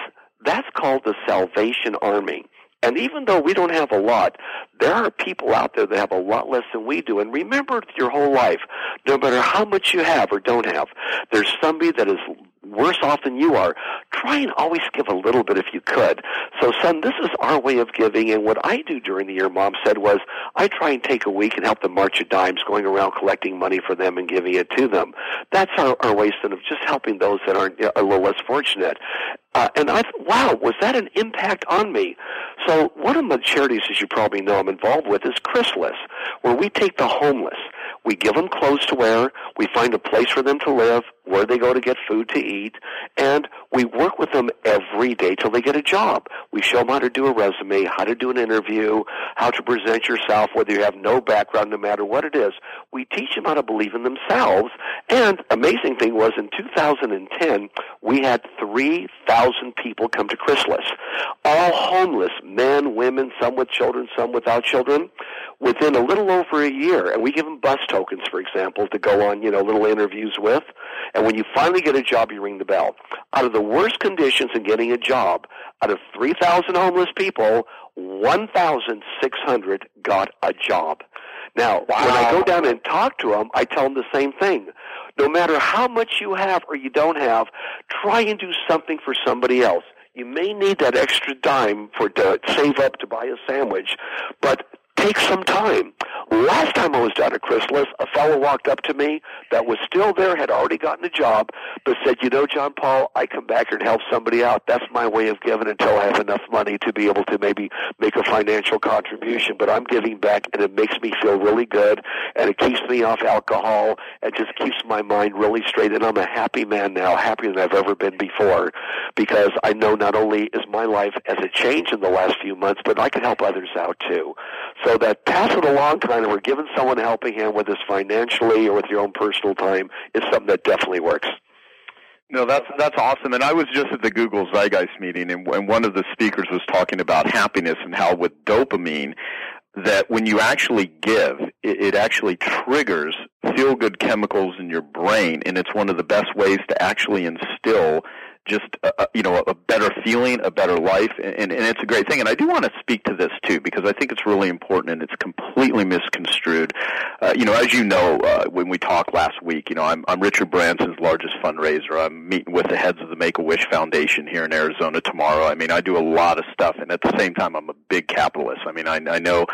Speaker 3: that's called the Salvation Army. And even though we don't have a lot, there are people out there that have a lot less than we do. And remember your whole life, no matter how much you have or don't have, there's somebody that is worse off than you are, try and always give a little bit if you could. So, son, this is our way of giving. And what I do during the year, mom said, was I try and take a week and help the March of Dimes, going around collecting money for them and giving it to them. That's our, our way, son, of just helping those that are a little less fortunate. Uh, and I thought, wow, was that an impact on me? So one of the charities, as you probably know, I'm involved with is Chrysalis, where we take the homeless we give them clothes to wear. We find a place for them to live, where they go to get food to eat, and we work with them every day till they get a job. We show them how to do a resume, how to do an interview, how to present yourself, whether you have no background, no matter what it is. We teach them how to believe in themselves. And amazing thing was in 2010, we had 3,000 people come to Chrysalis. All homeless, men, women, some with children, some without children, within a little over a year. And we give them bus tokens, for example, to go on, you know, little interviews with. And when you finally get a job, you ring the bell. Out of the worst conditions in getting a job, out of 3,000 homeless people, 1,600 got a job. Now, wow. when I go down and talk to them, I tell them the same thing. No matter how much you have or you don't have, try and do something for somebody else. You may need that extra dime for to save up to buy a sandwich, but take some time. Last time I was down at Chrysalis, a fellow walked up to me that was still there, had already gotten a job, but said, you know, John Paul, I come back here and help somebody out. That's my way of giving until I have enough money to be able to maybe make a financial contribution. But I'm giving back and it makes me feel really good and it keeps me off alcohol and just keeps my mind really straight. And I'm a happy man now, happier than I've ever been before because I know not only is my life as it changed in the last few months, but I can help others out too. So that pass it along kind of or giving someone a helping hand with this financially or with your own personal time is something that definitely works.
Speaker 1: No, that's that's awesome. And I was just at the Google Zeitgeist meeting, and, and one of the speakers was talking about happiness and how with dopamine, that when you actually give, it, it actually triggers feel good chemicals in your brain, and it's one of the best ways to actually instill just a, you know a better feeling, a better life, and, and it's a great thing. And I do want to speak to this too because I think it's really important and it's completely misconstrued. Uh, you know, as you know, uh, when we talked last week, you know, I'm, I'm Richard Branson's largest fundraiser. I'm meeting with the heads of the Make a Wish Foundation here in Arizona tomorrow. I mean, I do a lot of stuff, and at the same time, I'm a big capitalist. I mean, I, I know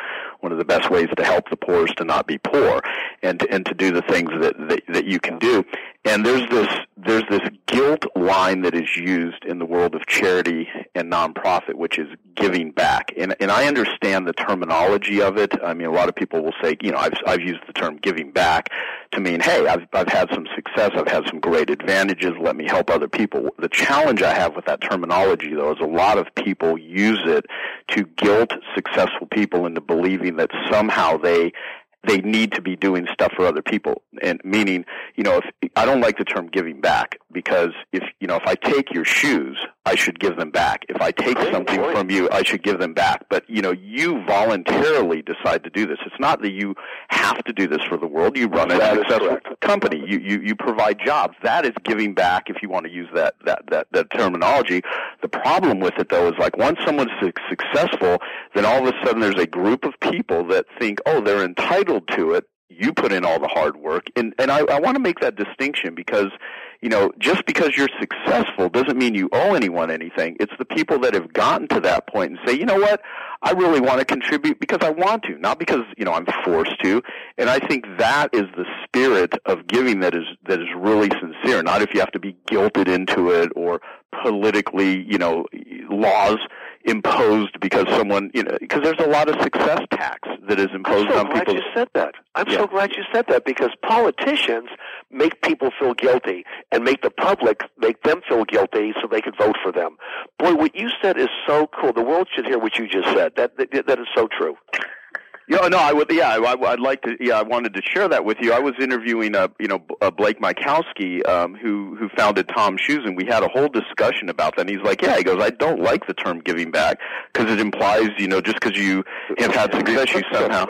Speaker 1: one of the best ways to help the poor is to not be poor, and to, and to do the things that, that that you can do. And there's this there's this guilt line that is used in the world of charity and nonprofit, which is giving back. And and I understand the terminology of it. I mean, a lot of people will say, you know, I've I've used the term giving back to mean, hey, I've I've had some success, I've had some great advantages. Let me help other people. The challenge I have with that terminology, though, is a lot of people use it to guilt successful people into believing that somehow they they need to be doing stuff for other people. And meaning you know if i don't like the term giving back because if you know if i take your shoes I should give them back. If I take something from you, I should give them back. But, you know, you voluntarily decide to do this. It's not that you have to do this for the world. You run a successful company. You, you, you provide jobs. That is giving back if you want to use that, that, that, that terminology. The problem with it though is like once someone's su- successful, then all of a sudden there's a group of people that think, oh, they're entitled to it. You put in all the hard work. And, and I, I want to make that distinction because you know, just because you're successful doesn't mean you owe anyone anything. It's the people that have gotten to that point and say, you know what, I really want to contribute because I want to, not because, you know, I'm forced to. And I think that is the spirit of giving that is, that is really sincere, not if you have to be guilted into it or politically, you know, laws imposed because someone, you know, because there's a lot of success tax that is imposed on people.
Speaker 3: I'm so glad you said that. I'm
Speaker 1: Yeah.
Speaker 3: so glad you said that because politicians make people feel guilty and make the public make them feel guilty so they could vote for them. Boy, what you said is so cool. The world should hear what you just said. That that, that is so true.
Speaker 1: Yeah, no, I would. Yeah, I, I'd like to. Yeah, I wanted to share that with you. I was interviewing, uh, you know, uh, Blake Mycoskie, um, who who founded TOMS Shoes, and we had a whole discussion about that. And he's like, "Yeah," he goes, "I don't like the term giving back because it implies, you know, just because you have had success, you somehow."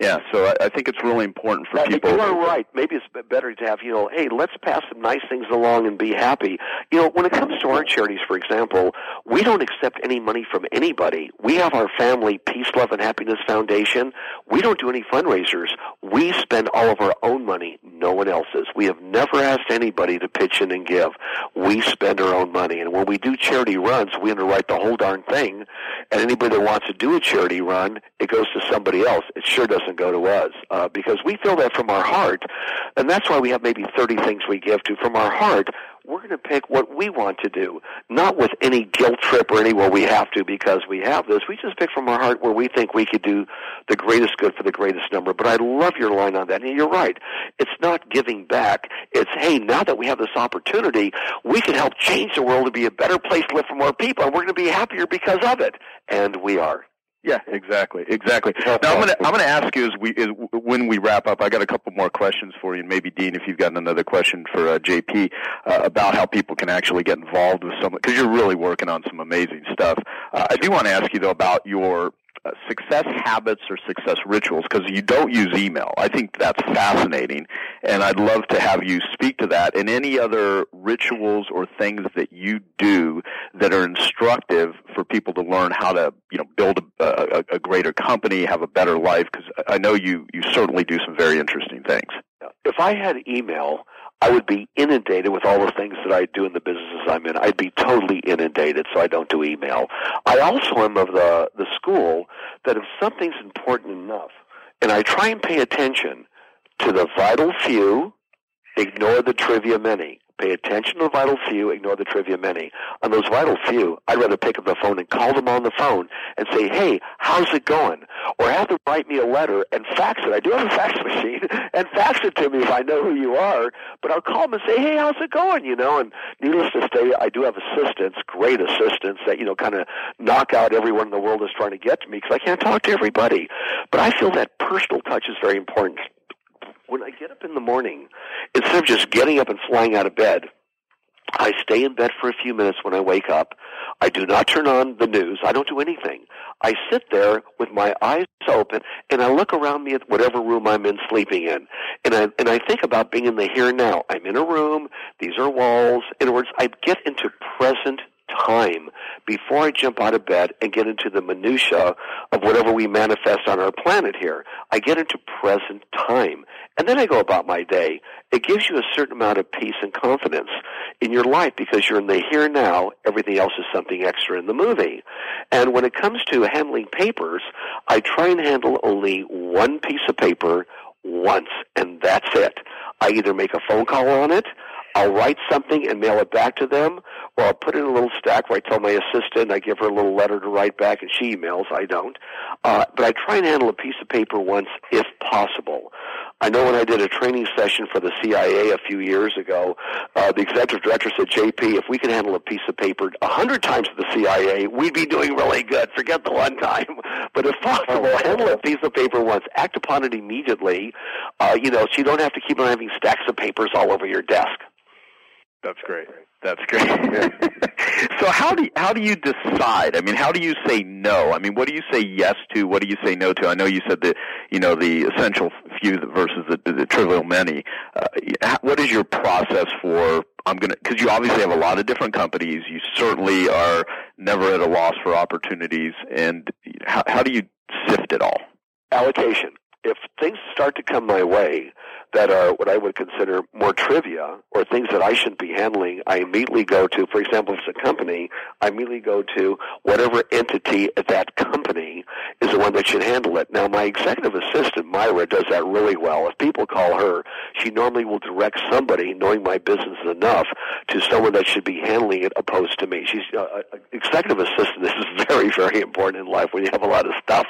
Speaker 1: Yeah, so I, I think it's really important for
Speaker 3: Uh,
Speaker 1: people.
Speaker 3: You are right. Maybe it's better to have, you know, hey, let's pass some nice things along and be happy. You know, when it comes to our charities, for example, we don't accept any money from anybody. We have our family Peace, Love, and Happiness Foundation. We don't do any fundraisers. We spend all of our own money, no one else's. We have never asked anybody to pitch in and give. We spend our own money. And when we do charity runs, we underwrite the whole darn thing. And anybody that wants to do a charity run, it goes to somebody else. It sure doesn't go to us uh, because we feel that from our heart, and that's why we have maybe 30 things we give to from our heart. We're going to pick what we want to do, not with any guilt trip or any well we have to because we have this. We just pick from our heart where we think we could do the greatest good for the greatest number. But I love your line on that, and you're right. It's not giving back. It's hey, now that we have this opportunity, we can help change the world to be a better place to live for more people, and we're going to be happier because of it, and we are.
Speaker 1: Yeah, exactly, exactly. Now I'm gonna I'm gonna ask you as we as, when we wrap up. I got a couple more questions for you, and maybe Dean, if you've got another question for uh, JP uh, about how people can actually get involved with some because you're really working on some amazing stuff. Uh, I do want to ask you though about your Uh, success habits or success rituals because you don't use email. I think that's fascinating, and I'd love to have you speak to that and any other rituals or things that you do that are instructive for people to learn how to, you know, build a, a, a greater company, have a better life. Because I know you you certainly do some very interesting things.
Speaker 3: if I had email, I would be inundated with all the things that I do in the businesses I'm in. I'd be totally inundated, so I don't do email. I also am of the the school that if something's important enough, and I try and pay attention to the vital few, ignore the trivia many. Pay attention to the vital few, ignore the trivia many. On those vital few, I'd rather pick up the phone and call them on the phone and say, hey, how's it going? Or have them write me a letter and fax it. I do have a fax machine and fax it to me if I know who you are. But I'll call them and say, hey, how's it going? You know, and needless to say, I do have assistants, great assistants that, you know, kind of knock out everyone in the world that's trying to get to me because I can't talk to everybody. But I feel that personal touch is very important when I get up in the morning, instead of just getting up and flying out of bed, I stay in bed for a few minutes when I wake up. I do not turn on the news. I don't do anything. I sit there with my eyes open and I look around me at whatever room I'm in sleeping in. And I and I think about being in the here and now. I'm in a room, these are walls. In other words, I get into present time before I jump out of bed and get into the minutia of whatever we manifest on our planet here. I get into present time. And then I go about my day. It gives you a certain amount of peace and confidence in your life because you're in the here and now. Everything else is something extra in the movie. And when it comes to handling papers, I try and handle only one piece of paper once, and that's it. I either make a phone call on it, I'll write something and mail it back to them, or I'll put it in a little stack where I tell my assistant, I give her a little letter to write back, and she emails. I don't. Uh, but I try and handle a piece of paper once if possible. I know when I did a training session for the CIA a few years ago, uh, the executive director said, JP, if we can handle a piece of paper a hundred times to the CIA, we'd be doing really good. Forget the one time. But if possible, handle a piece of paper once. Act upon it immediately, uh, you know, so you don't have to keep on having stacks of papers all over your desk.
Speaker 1: That's great. That's great. so how do you, how do you decide? I mean, how do you say no? I mean, what do you say yes to? What do you say no to? I know you said the you know the essential few versus the, the, the trivial many. Uh, what is your process for? I'm gonna because you obviously have a lot of different companies. You certainly are never at a loss for opportunities. And how, how do you sift it all?
Speaker 3: Allocation. If things start to come my way, that are what I would consider more trivia or things that I shouldn't be handling, I immediately go to, for example, if it's a company, I immediately go to whatever entity at that company is the one that should handle it. Now, my executive assistant, Myra, does that really well. If people call her, she normally will direct somebody, knowing my business enough, to someone that should be handling it opposed to me. She's uh, uh executive assistant. This is very, very important in life when you have a lot of stuff.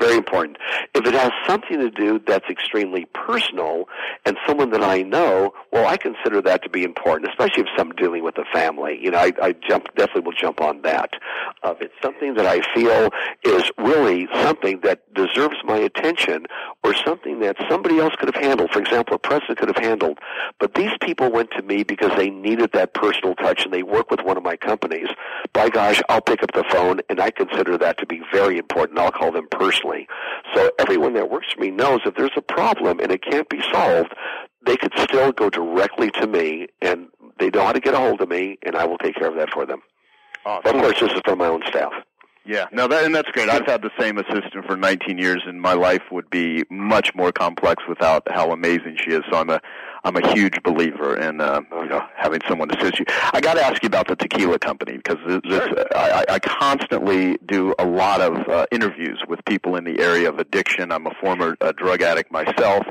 Speaker 3: Very important. If it has something to do that's extremely personal, and someone that I know, well, I consider that to be important, especially if I'm dealing with a family. You know, I, I jump definitely will jump on that. Uh, if it's something that I feel is really something that deserves my attention, or something that somebody else could have handled. For example, a president could have handled, but these people went to me because they needed that personal touch, and they work with one of my companies. By gosh, I'll pick up the phone, and I consider that to be very important. I'll call them personally. So everyone that works for me knows if there's a problem and it can't be solved they could still go directly to me, and they know how to get a hold of me, and I will take care of that for them. Awesome. Of course, this is for my own staff.
Speaker 1: Yeah, no, that and that's great. I've had the same assistant for 19 years, and my life would be much more complex without how amazing she is. So I'm a I'm a huge believer in uh, you know having someone assist you. I got to ask you about the tequila company because this, sure. I, I constantly do a lot of uh, interviews with people in the area of addiction. I'm a former uh, drug addict myself,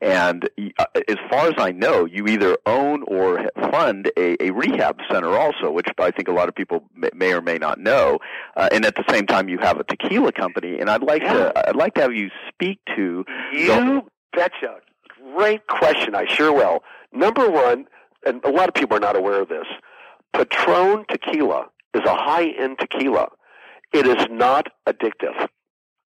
Speaker 1: and uh, as far as I know, you either own or fund a, a rehab center also, which I think a lot of people may or may not know. Uh, and at the same time, you have a tequila company. And I'd like yeah. to I'd like to have you speak to
Speaker 3: you the, betcha. Great question. I sure will. Number one, and a lot of people are not aware of this. Patron tequila is a high end tequila. It is not addictive.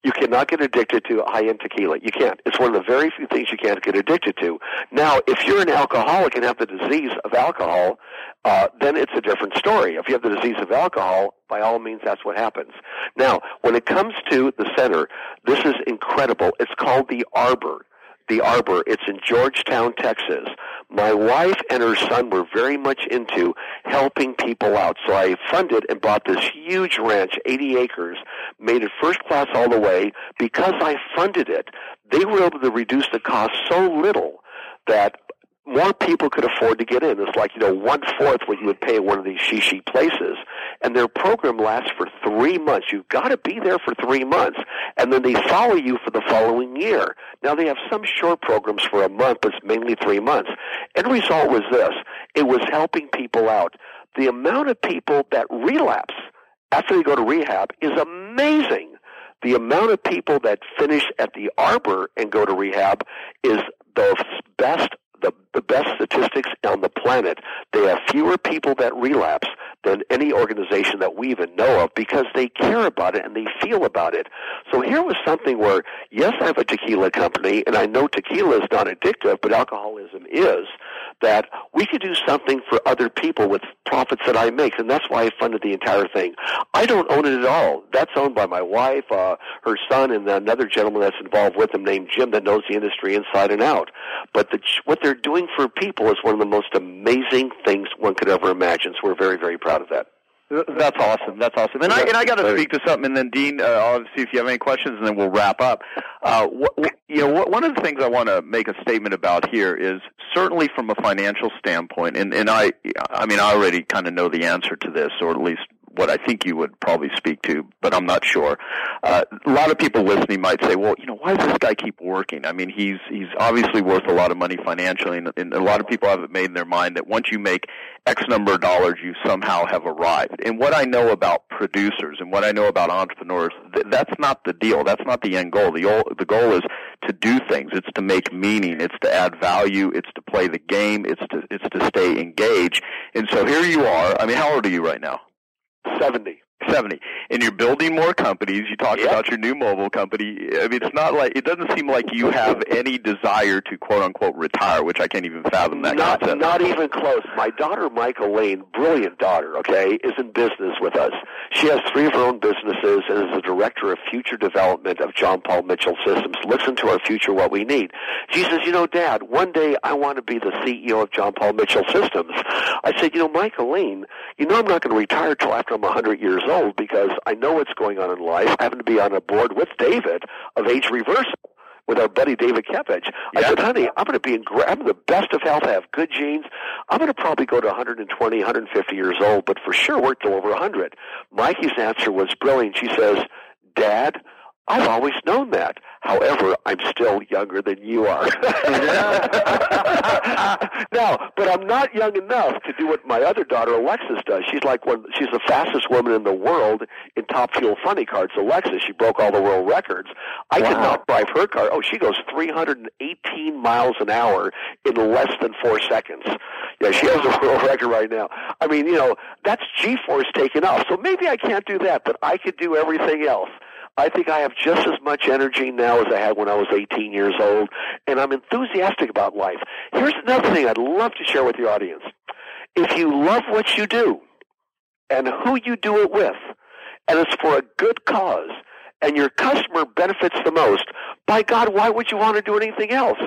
Speaker 3: You cannot get addicted to high-end tequila. You can't. It's one of the very few things you can't get addicted to. Now, if you're an alcoholic and have the disease of alcohol, uh, then it's a different story. If you have the disease of alcohol, by all means, that's what happens. Now, when it comes to the center, this is incredible. It's called the Arbor the Arbor. It's in Georgetown, Texas. My wife and her son were very much into helping people out. So I funded and bought this huge ranch, 80 acres, made it first class all the way. Because I funded it, they were able to reduce the cost so little that more people could afford to get in. It's like, you know, one fourth what you would pay at one of these shishi places. And their program lasts for three months. You've got to be there for three months. And then they follow you for the following year. Now they have some short programs for a month, but it's mainly three months. End result was this. It was helping people out. The amount of people that relapse after they go to rehab is amazing. The amount of people that finish at the Arbor and go to rehab is the best the, the best statistics on the planet. They have fewer people that relapse than any organization that we even know of because they care about it and they feel about it. So here was something where, yes, I have a tequila company and I know tequila is not addictive, but alcoholism is, that we could do something for other people with profits that I make. And that's why I funded the entire thing. I don't own it at all. That's owned by my wife, uh, her son, and another gentleman that's involved with them named Jim that knows the industry inside and out. But the, what they're doing for people is one of the most amazing things one could ever imagine. So we're very, very proud of that.
Speaker 1: That's awesome. That's awesome. And I and I got to speak to something, and then Dean, uh, see if you have any questions, and then we'll wrap up. Uh, what, you know, what, one of the things I want to make a statement about here is certainly from a financial standpoint, and and I, I mean, I already kind of know the answer to this, or at least what I think you would probably speak to, but I'm not sure. Uh, a lot of people listening might say, "Well, you know, why does this guy keep working? I mean, he's he's obviously worth a lot of money financially, and, and a lot of people have it made in their mind that once you make X number of dollars, you somehow have arrived." And what I know about producers and what I know about entrepreneurs, th- that's not the deal. That's not the end goal. The goal, the goal is to do things. It's to make meaning. It's to add value. It's to play the game. It's to it's to stay engaged. And so here you are. I mean, how old are you right now?
Speaker 3: 70.
Speaker 1: 70 and you're building more companies you talked
Speaker 3: Yep.
Speaker 1: about your new mobile company i mean it's not like it doesn't seem like you have any desire to quote unquote retire which i can't even fathom that
Speaker 3: not,
Speaker 1: concept
Speaker 3: not even close. My daughter, Michaeline, brilliant daughter, okay, is in business with us. She has three of her own businesses and is the director of future development of John Paul Mitchell Systems. Listen to our future, what we need. She says, you know, Dad, one day I want to be the CEO of John Paul Mitchell Systems. I said, you know, Michaeline, you know I'm not going to retire till after I'm 100 years old because I know what's going on in life. I happen to be on a board with David of Age Reversal with our buddy David Kekich. I
Speaker 1: Yeah.
Speaker 3: said, honey, I'm going to be in, I'm in the best of health. I have good genes. I'm going to probably go to 120, 150 years old, but for sure work till over 100. Mikey's answer was brilliant. She says, Dad, I've always known that. However, I'm still younger than you are. now, but I'm not young enough to do what my other daughter Alexis does. She's like one. She's the fastest woman in the world in Top Fuel Funny Cars. Alexis, she broke all the world records. I
Speaker 2: Wow.
Speaker 3: could not drive her car. Oh, she goes 318 miles an hour in less than four seconds. Yeah, she has a world record right now. I mean, you know, that's G-force taking off. So maybe I can't do that, but I could do everything else. I think I have just as much energy now as I had when I was 18 years old, and I'm enthusiastic about life. Here's another thing I'd love to share with your audience. If you love what you do and who you do it with, and it's for a good cause, and your customer benefits the most, by God, why would you want to do anything else?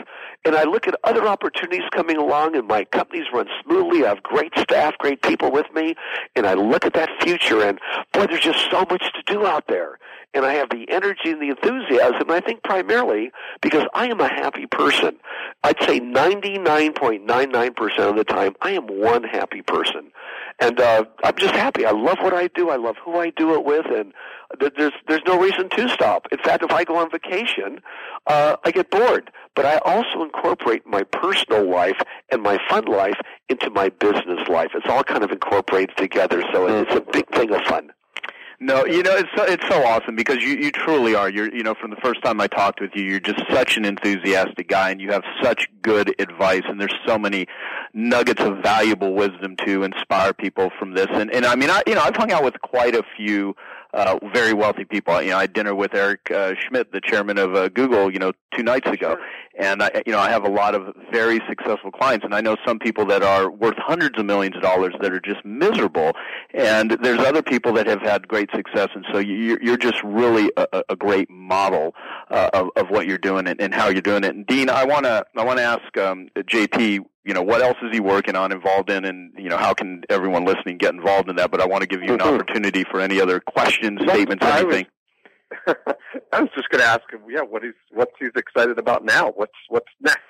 Speaker 3: And I look at other opportunities coming along, and my companies run smoothly. I have great staff, great people with me, and I look at that future, and boy, there's just so much to do out there. And I have the energy and the enthusiasm, and I think primarily because I am a happy person. I'd say 99.99% of the time, I am one happy person. And uh, I'm just happy. I love what I do. I love who I do it with, and th- there's there's no reason to stop. In fact, if I go on vacation, uh, I get bored. But I also incorporate my personal life and my fun life into my business life. It's all kind of incorporated together, so it's a big thing of fun.
Speaker 1: No, you know it's so, it's so awesome because you you truly are. You're you know from the first time I talked with you, you're just such an enthusiastic guy, and you have such good advice, and there's so many nuggets of valuable wisdom to inspire people from this. And and I mean, I you know I've hung out with quite a few uh, very wealthy people. You know, I had dinner with Eric uh, Schmidt, the chairman of uh, Google, you know, two nights ago, and I you know I have a lot of very successful clients, and I know some people that are worth hundreds of millions of dollars that are just miserable, and there's other people that have had great success, and so you- you're just really a, a- a great model uh, of, of what you're doing and, and how you're doing it. And Dean, I want to I want to ask um, JP, you know, what else is he working on, involved in, and you know, how can everyone listening get involved in that? But I want to give you an
Speaker 2: Mhm.
Speaker 1: opportunity for any other questions,
Speaker 2: Well,
Speaker 1: statements,
Speaker 2: I was-
Speaker 1: anything.
Speaker 2: I was just going to ask him, yeah, what he's what's he's excited about now? What's what's next?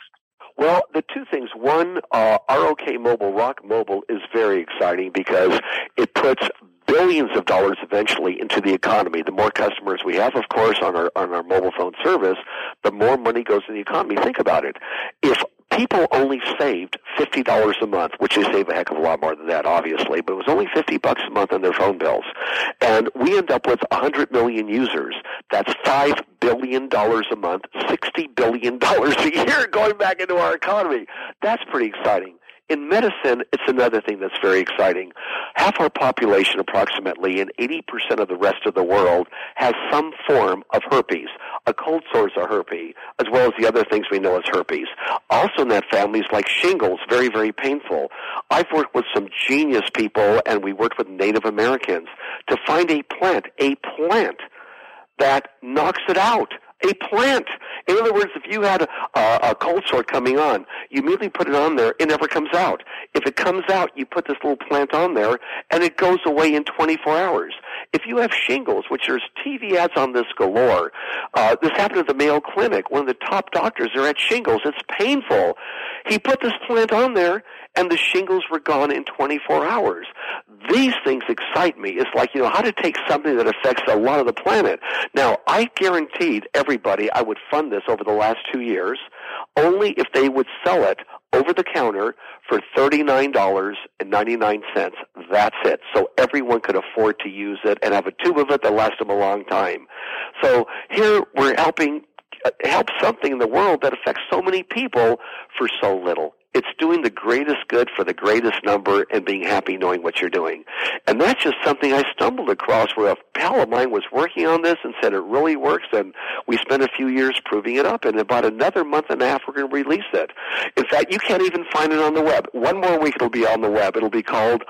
Speaker 3: Well, the two things. One, uh, ROK Mobile, Rock Mobile, is very exciting because it puts billions of dollars eventually into the economy. The more customers we have, of course, on our on our mobile phone service, the more money goes in the economy. Think about it. If people only saved fifty dollars a month, which they save a heck of a lot more than that, obviously, but it was only fifty bucks a month on their phone bills, and we end up with hundred million users. That's five billion dollars a month, sixty billion dollars a year going back into our economy. That's pretty exciting. In medicine, it's another thing that's very exciting. Half our population, approximately, and 80% of the rest of the world, has some form of herpes. A cold sore is herpes, as well as the other things we know as herpes. Also in that family is like shingles, very, very painful. I've worked with some genius people, and we worked with Native Americans to find a plant, a plant that knocks it out. A plant. In other words, if you had a, a, cold sore coming on, you immediately put it on there, it never comes out. If it comes out, you put this little plant on there, and it goes away in 24 hours. If you have shingles, which there's TV ads on this galore, uh, this happened at the Mayo Clinic. One of the top doctors are at shingles. It's painful. He put this plant on there, and the shingles were gone in 24 hours. These things excite me. It's like, you know, how to take something that affects a lot of the planet. Now, I guaranteed everybody I would fund this over the last two years only if they would sell it over the counter for $39.99. That's it. So everyone could afford to use it and have a tube of it that lasts them a long time. So here we're helping help something in the world that affects so many people for so little. It's doing the greatest good for the greatest number and being happy knowing what you're doing. And that's just something I stumbled across where a pal of mine was working on this and said it really works and we spent a few years proving it up and about another month and a half we're going to release it. In fact, you can't even find it on the web. One more week it'll be on the web. It'll be called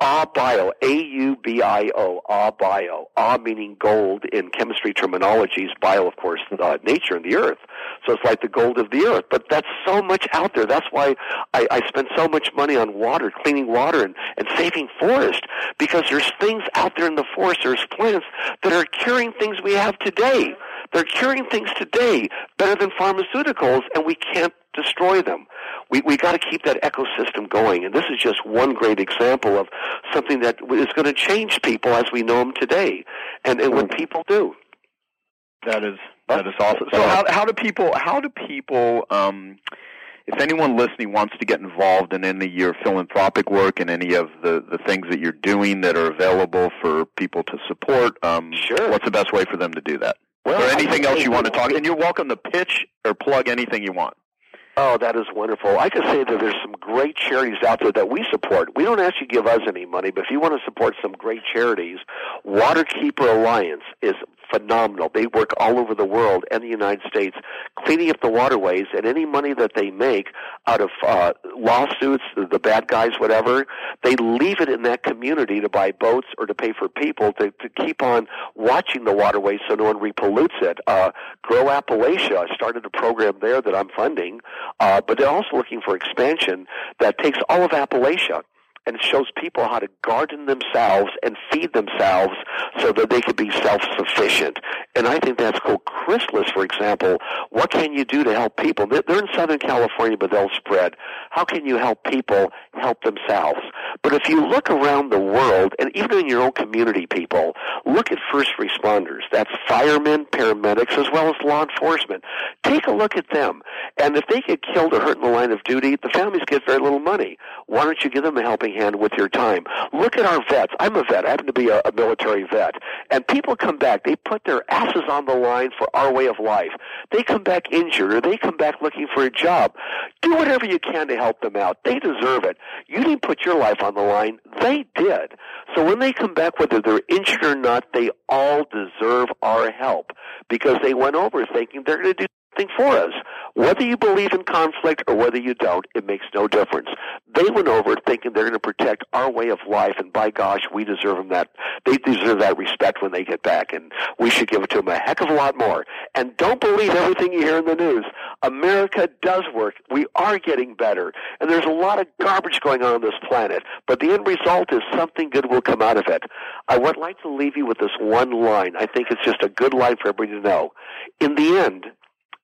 Speaker 3: AuBio, A-U-B-I-O, AuBio. Ah meaning gold in chemistry terminologies, bio of course, uh, nature and the earth. So it's like the gold of the earth. But that's so much out there. That's why I, I spend so much money on water, cleaning water and, and saving forest because there's things out there in the forest, there's plants that are curing things we have today. They're curing things today better than pharmaceuticals and we can't destroy them. We we got to keep that ecosystem going, and this is just one great example of something that is going to change people as we know them today, and and what people do.
Speaker 1: That is that is awesome. So how how do people how do people um if anyone listening wants to get involved in any of your philanthropic work and any of the, the things that you're doing that are available for people to support, um,
Speaker 3: sure.
Speaker 1: what's the best way for them to do that?
Speaker 3: Well,
Speaker 1: or anything else you want to talk? And you're welcome to pitch or plug anything you want.
Speaker 3: Oh, that is wonderful. I can say that there's some great charities out there that we support. We don't ask you to give us any money, but if you want to support some great charities, Waterkeeper Alliance is phenomenal. They work all over the world and the United States cleaning up the waterways, and any money that they make out of uh, lawsuits, the bad guys, whatever, they leave it in that community to buy boats or to pay for people to, to keep on watching the waterways so no one repollutes it. Uh, Grow Appalachia started a program there that I'm funding, uh, but they're also looking for expansion that takes all of Appalachia and shows people how to garden themselves and feed themselves so that they could be self-sufficient. And I think that's cool. Chrysalis, for example, what can you do to help people? They're in Southern California, but they'll spread. How can you help people help themselves? But if you look around the world, and even in your own community, people, look at first responders. That's firemen, paramedics, as well as law enforcement. Take a look at them. And if they get killed or hurt in the line of duty, the families get very little money. Why don't you give them a helping hand with your time? Look at our vets. I'm a vet. I happen to be a, a military vet. And people come back. They put their asses on the line for our way of life. They come back injured or they come back looking for a job. Do whatever you can to help them out. They deserve it. You didn't put your life on the line. They did. So when they come back, whether they're injured or not, they all deserve our help because they went over thinking they're going to do something for us. Whether you believe in conflict or whether you don't, it makes no difference. They went over thinking they're going to protect our way of life, and by gosh, we deserve them that. They deserve that respect when they get back, and we should give it to them a heck of a lot more. And don't believe everything you hear in the news. America does work. We are getting better, and there's a lot of garbage going on on this planet. But the end result is something good will come out of it. I would like to leave you with this one line. I think it's just a good line for everybody to know. In the end,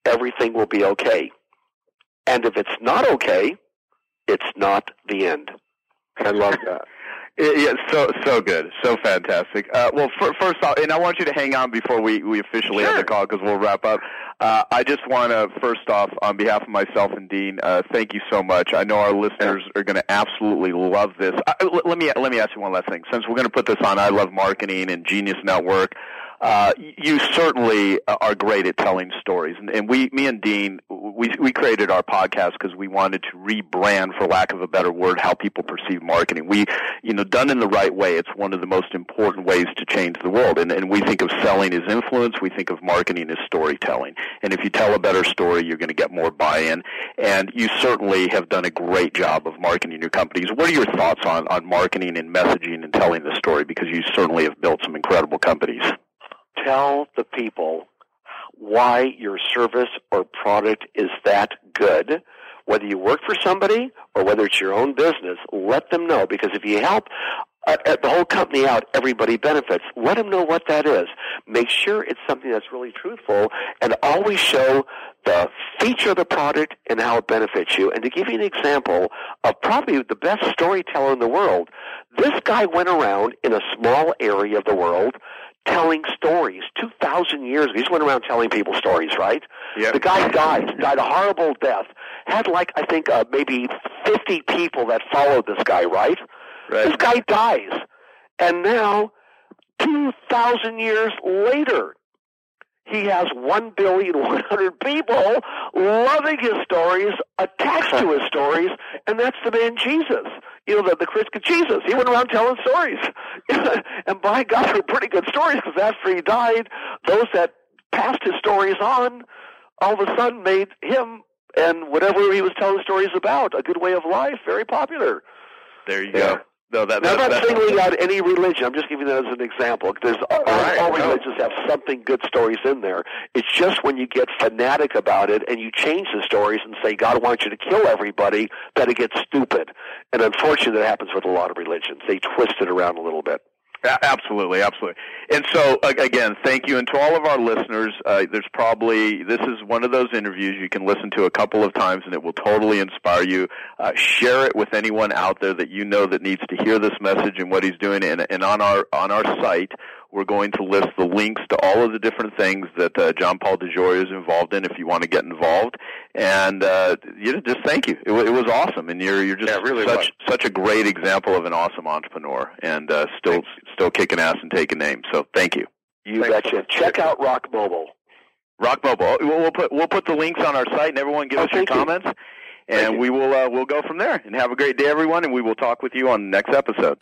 Speaker 3: everything will be okay. And if it's not okay, it's not the end.
Speaker 2: I love that.
Speaker 1: Yeah, so so good, so fantastic. Uh, well, for, first off, and I want you to hang on before we, we officially
Speaker 3: sure.
Speaker 1: end the call because we'll wrap up. Uh, I just want to first off, on behalf of myself and Dean, uh, thank you so much. I know our listeners are going to absolutely love this. I, let me let me ask you one last thing. Since we're going to put this on I Love Marketing and Genius Network, uh, you certainly are great at telling stories. And, and we, me and Dean, we, we created our podcast because we wanted to rebrand, for lack of a better word, how people perceive marketing. We, you know, done in the right way, it's one of the most important ways to change the world. And, and we think of selling as influence. We think of marketing as storytelling. And if you tell a better story, you're going to get more buy-in. And you certainly have done a great job of marketing your companies. What are your thoughts on, on marketing and messaging and telling the story? Because you certainly have built some incredible companies
Speaker 3: tell the people why your service or product is that good. Whether you work for somebody or whether it's your own business, let them know because if you help uh, uh, the whole company out, everybody benefits. Let them know what that is. Make sure it's something that's really truthful and always show the feature of the product and how it benefits you. And to give you an example of probably the best storyteller in the world, this guy went around in a small area of the world telling stories. 2,000 years ago. He just went around telling people stories, right?
Speaker 1: Yeah.
Speaker 3: The guy died, died a horrible death. Had like, I think, uh, maybe 50 people that followed this guy, right?
Speaker 1: Right.
Speaker 3: This guy dies. And now, 2,000 years later, he has one billion one hundred people loving his stories, attached to his stories, and that's the man Jesus. You know, the, the Christian Jesus. He went around telling stories. and by God, they're pretty good stories because after he died, those that passed his stories on all of a sudden made him and whatever he was telling stories about a good way of life very popular.
Speaker 1: There you yeah. go. No, that,
Speaker 3: now, I'm not singling out any religion. I'm just giving that as an example. There's oh, all, right, all religions have something good stories in there. It's just when you get fanatic about it and you change the stories and say God wants you to kill everybody that it gets stupid. And unfortunately, that happens with a lot of religions. They twist it around a little bit.
Speaker 1: Absolutely, absolutely. And so, again, thank you. And to all of our listeners, uh, there's probably, this is one of those interviews you can listen to a couple of times and it will totally inspire you. Uh, share it with anyone out there that you know that needs to hear this message and what he's doing. And, and on our, on our site, we're going to list the links to all of the different things that uh, John Paul DeJoria is involved in if you want to get involved. And uh, you know, just thank you. It, it was awesome, and you're you're just
Speaker 4: yeah, really
Speaker 1: such
Speaker 4: was.
Speaker 1: such a great example of an awesome entrepreneur, and uh, still Thanks. still kicking ass and taking names. So thank you.
Speaker 3: You Thanks betcha. Check out ROK Mobile.
Speaker 1: ROK Mobile. We'll, we'll put we'll put the links on our site, and everyone give
Speaker 3: oh,
Speaker 1: us your comments.
Speaker 3: You.
Speaker 1: And we will uh, we'll go from there. And have a great day, everyone. And we will talk with you on the next episode.